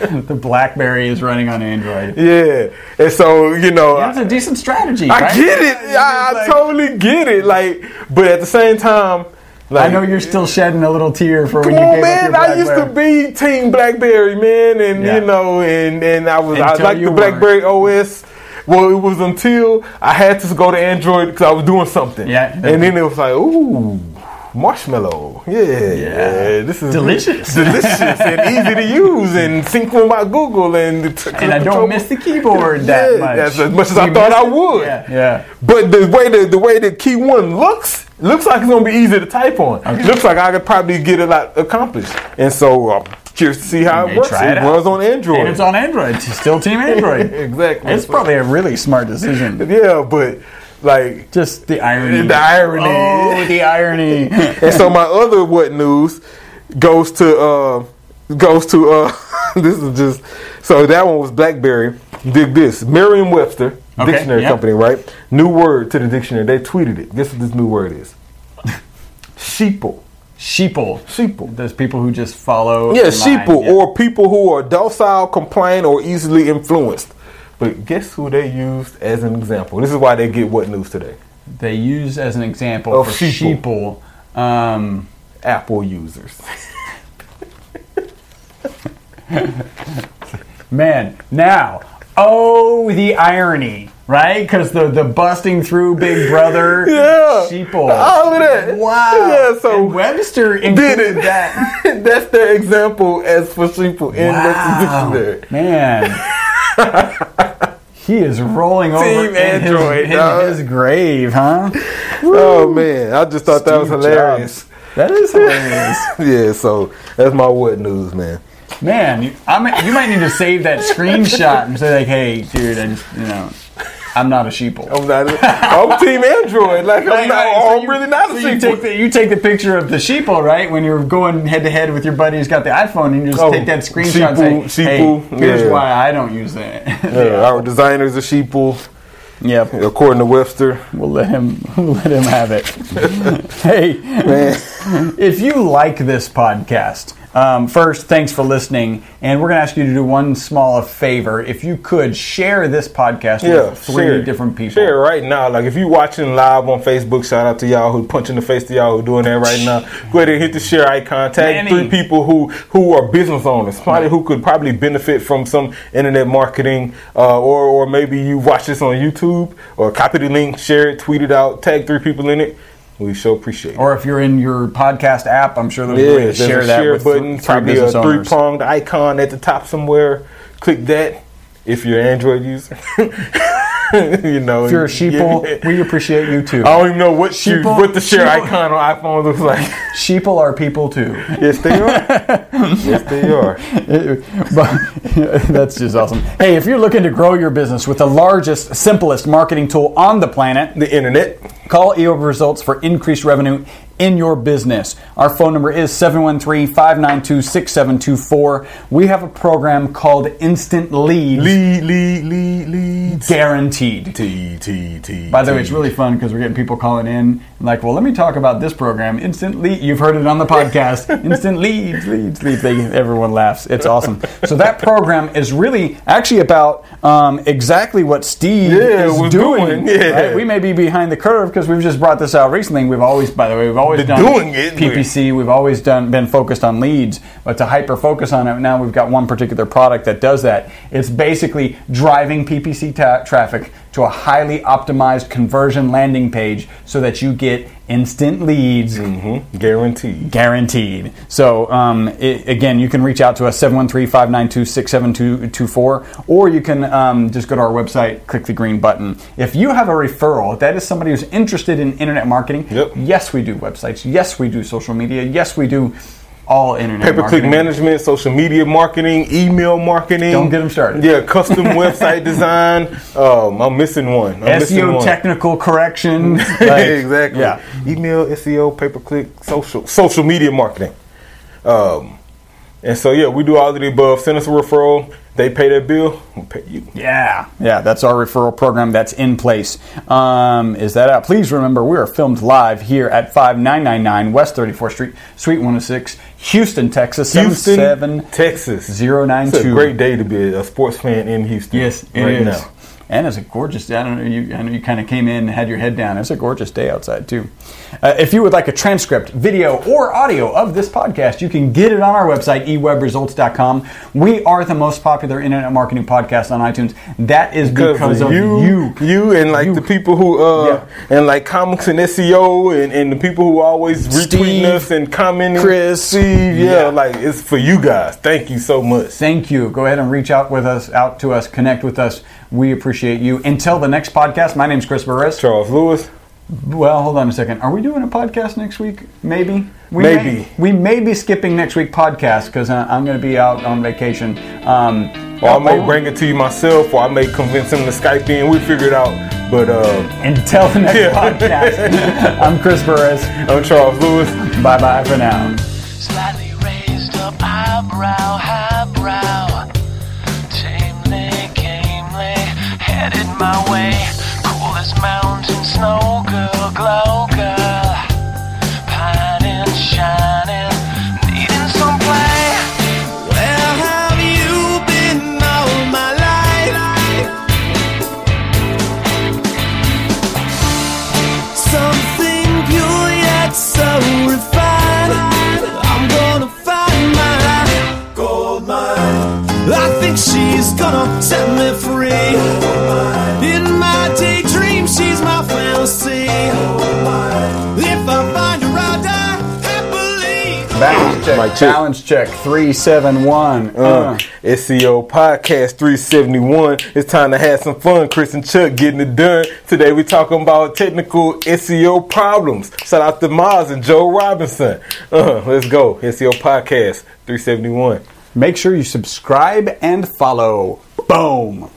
The BlackBerry is running on Android. yeah. And so, you know, That's a decent strategy. I right? get it. It's I, I like- totally get it. Like, but at the same time, like, I know you're still shedding a little tear for when you on, man! I used to be Team BlackBerry, man, and Yeah. you know, and and I was I Until liked you the weren't. BlackBerry OS. Well, it was until I had to go to Android because I was doing something. Yeah. and then it was like, ooh, marshmallow. Yeah, yeah. This is Delicious. delicious, and easy to use, and sync with my Google, and And I don't miss the keyboard that Yeah, much. as much as I thought I would. Yeah. yeah. But the way the, the way the key one looks, looks like it's gonna be easy to type on. Looks like I could probably get a lot accomplished. And so I'm curious to see how it works. It, it runs on Android. And it's on Android. It's still Team Android. exactly. it's probably a really smart decision. yeah, but like Just the irony. The irony. Oh, the irony. and so my other what news goes to uh goes to uh this is just so that one was BlackBerry. Dig this. Merriam Webster Okay, dictionary yeah. company, right? New word to the dictionary. They tweeted it. Guess what this new word is? Sheeple. Sheeple. Sheeple. There's people who just follow. Yeah, sheeple. Yeah. or people who are docile, complain, or easily influenced. But guess who they used as an example? This is why they get what news today? they use as an example Of for sheeple. sheeple. Um, Apple users. man, now, oh, the irony, right? Because the the busting through Big Brother. Yeah. sheeple. All of that. Wow. Yeah, so And Webster did included it. that. That's their example as for sheeple in Wow. Webster's dictionary. Man. He is rolling over Team in, his, in his grave, huh? Oh man, I just thought that was hilarious. Jobs. That is hilarious. Yeah, so that's my what news, man. Man, you, I might, you might need to save that screenshot and say like, "Hey, dude, I just, you know, I'm not a sheeple." I'm not. I'm Team Android. Like I'm Right, not. right. So I'm you- really not a so you take the you take the picture of the sheeple, right? When you're going head to head with your buddy who's got the iPhone, and you just Oh, take that screenshot and say, sheeple, "Hey, here's yeah. why I don't use that." Yeah, our designers are sheeple, Yep, according to Webster. we'll let him we'll let him have it. hey, Man, if you like this podcast, Um, first, thanks for listening, and we're going to ask you to do one small favor. If you could share this podcast Yeah, with three share. different people. Share right now. Like if you're watching live on Facebook, shout out to y'all who punching the face to y'all who doing that right now. Go ahead and hit the share icon. Tag Manny. three people who who are business owners, somebody who could probably benefit from some internet marketing, uh, or or maybe you watch this on YouTube or copy the link, share it, tweet it out, tag three people in it. We so appreciate it. Or if you're in your podcast app, I'm sure there's a way to share that share with button, probably a three uh, pronged icon at the top somewhere. Click that if you're an Android user. you know, If you're a sheeple, yeah. we appreciate you too. I don't even know what Sheeple- what the share sheeple- icon on iPhone looks like. Sheeple are people too. yes, they are. yes, they are. but that's just awesome. Hey, if you're looking to grow your business with the largest, simplest marketing tool on the planet, The internet. call eWeb Results for increased revenue in your business. Our phone number is 713-592-6724. We have a program called Instant Leads Lead, lead, lead, leads. Guaranteed. T, T, T. By the way, it's really fun because we're getting people calling in like, well, let me talk about this program, Instant Lead. You've heard it on the podcast, Instant Leads, Leads, Leads. They, everyone laughs. It's awesome. So that program is really actually about um, exactly what Steve Yeah, is doing. doing, yeah. right? We may be behind the curve because we've just brought this out recently. We've always, by the way, we've always Been done doing it. PPC. We've always done been focused on leads, but to hyper focus on it now, we've got one particular product that does that. It's basically driving PPC ta- traffic to a highly optimized conversion landing page so that you get instant leads Mm-hmm. Guaranteed. guaranteed. So, um, i again, you can reach out to us 713 592 6724, or you can um, just go to our website, click the green button. If you have a referral, that is somebody who's interested in internet marketing. Yep. Yes, we do websites. Yes, we do social media. Yes, we do all internet Pay per click marketing. management, social media marketing, email marketing. Don't get 'em started. Yeah, custom website design. Um, I'm missing one. I'm missing SEO one. technical correction. like- exactly. Yeah. Email, SEO, pay per click, social, social media marketing. Um, and so yeah, we do all of the above. Send us a referral. They pay their bill. We pay you. Yeah, yeah, that's our referral program that's in place. Um, is that out? Please remember, we are filmed live here at 5999 West 34th Street, Suite 106, Houston, Texas, Houston, 77 Texas. 092. It's a great day to be a sports fan in Houston. Yes, it right is. now. And it's a gorgeous. Day. I don't know. You, I know you kind of came in and had your head down. It's a gorgeous day outside too. Uh, if you would like a transcript, video, or audio of this podcast, you can get it on our website ewebresults.com. We are the most popular internet marketing podcast on iTunes. That is because, of you, you. you, and like You. the people who, uh, and like comics and SEO, and, and the people who always retweeting us and commenting. Chris. Steve, yeah, Yeah. like it's for you guys. Thank you so much. Thank you. Go ahead and reach out with us, out to us, connect with us. We appreciate you. Until the next podcast, my name's Chris Burris. Charles Lewis. Well, hold on a second. Are we doing a podcast next week? Maybe. We Maybe. May, we may be skipping next week podcast because I'm going to be out on vacation. Um, Or I may oh, bring it to you myself, or I may convince him to Skype in. We figure it out. But uh, Until the next Yeah. podcast, I'm Chris Burris. I'm Charles Lewis. Bye bye for now. Slightly raised up eyebrow, highbrow. Tamely, gamely, headed my way. Check. Mic check. Balance check. Three seven one. Uh, SEO Podcast 371. It's time to have some fun. Chris and Chuck getting it done. Today we're talking about technical SEO problems. Shout out to Moz and Joe Robison. Uh, let's go. SEO Podcast 371. Make sure you subscribe and follow. Boom.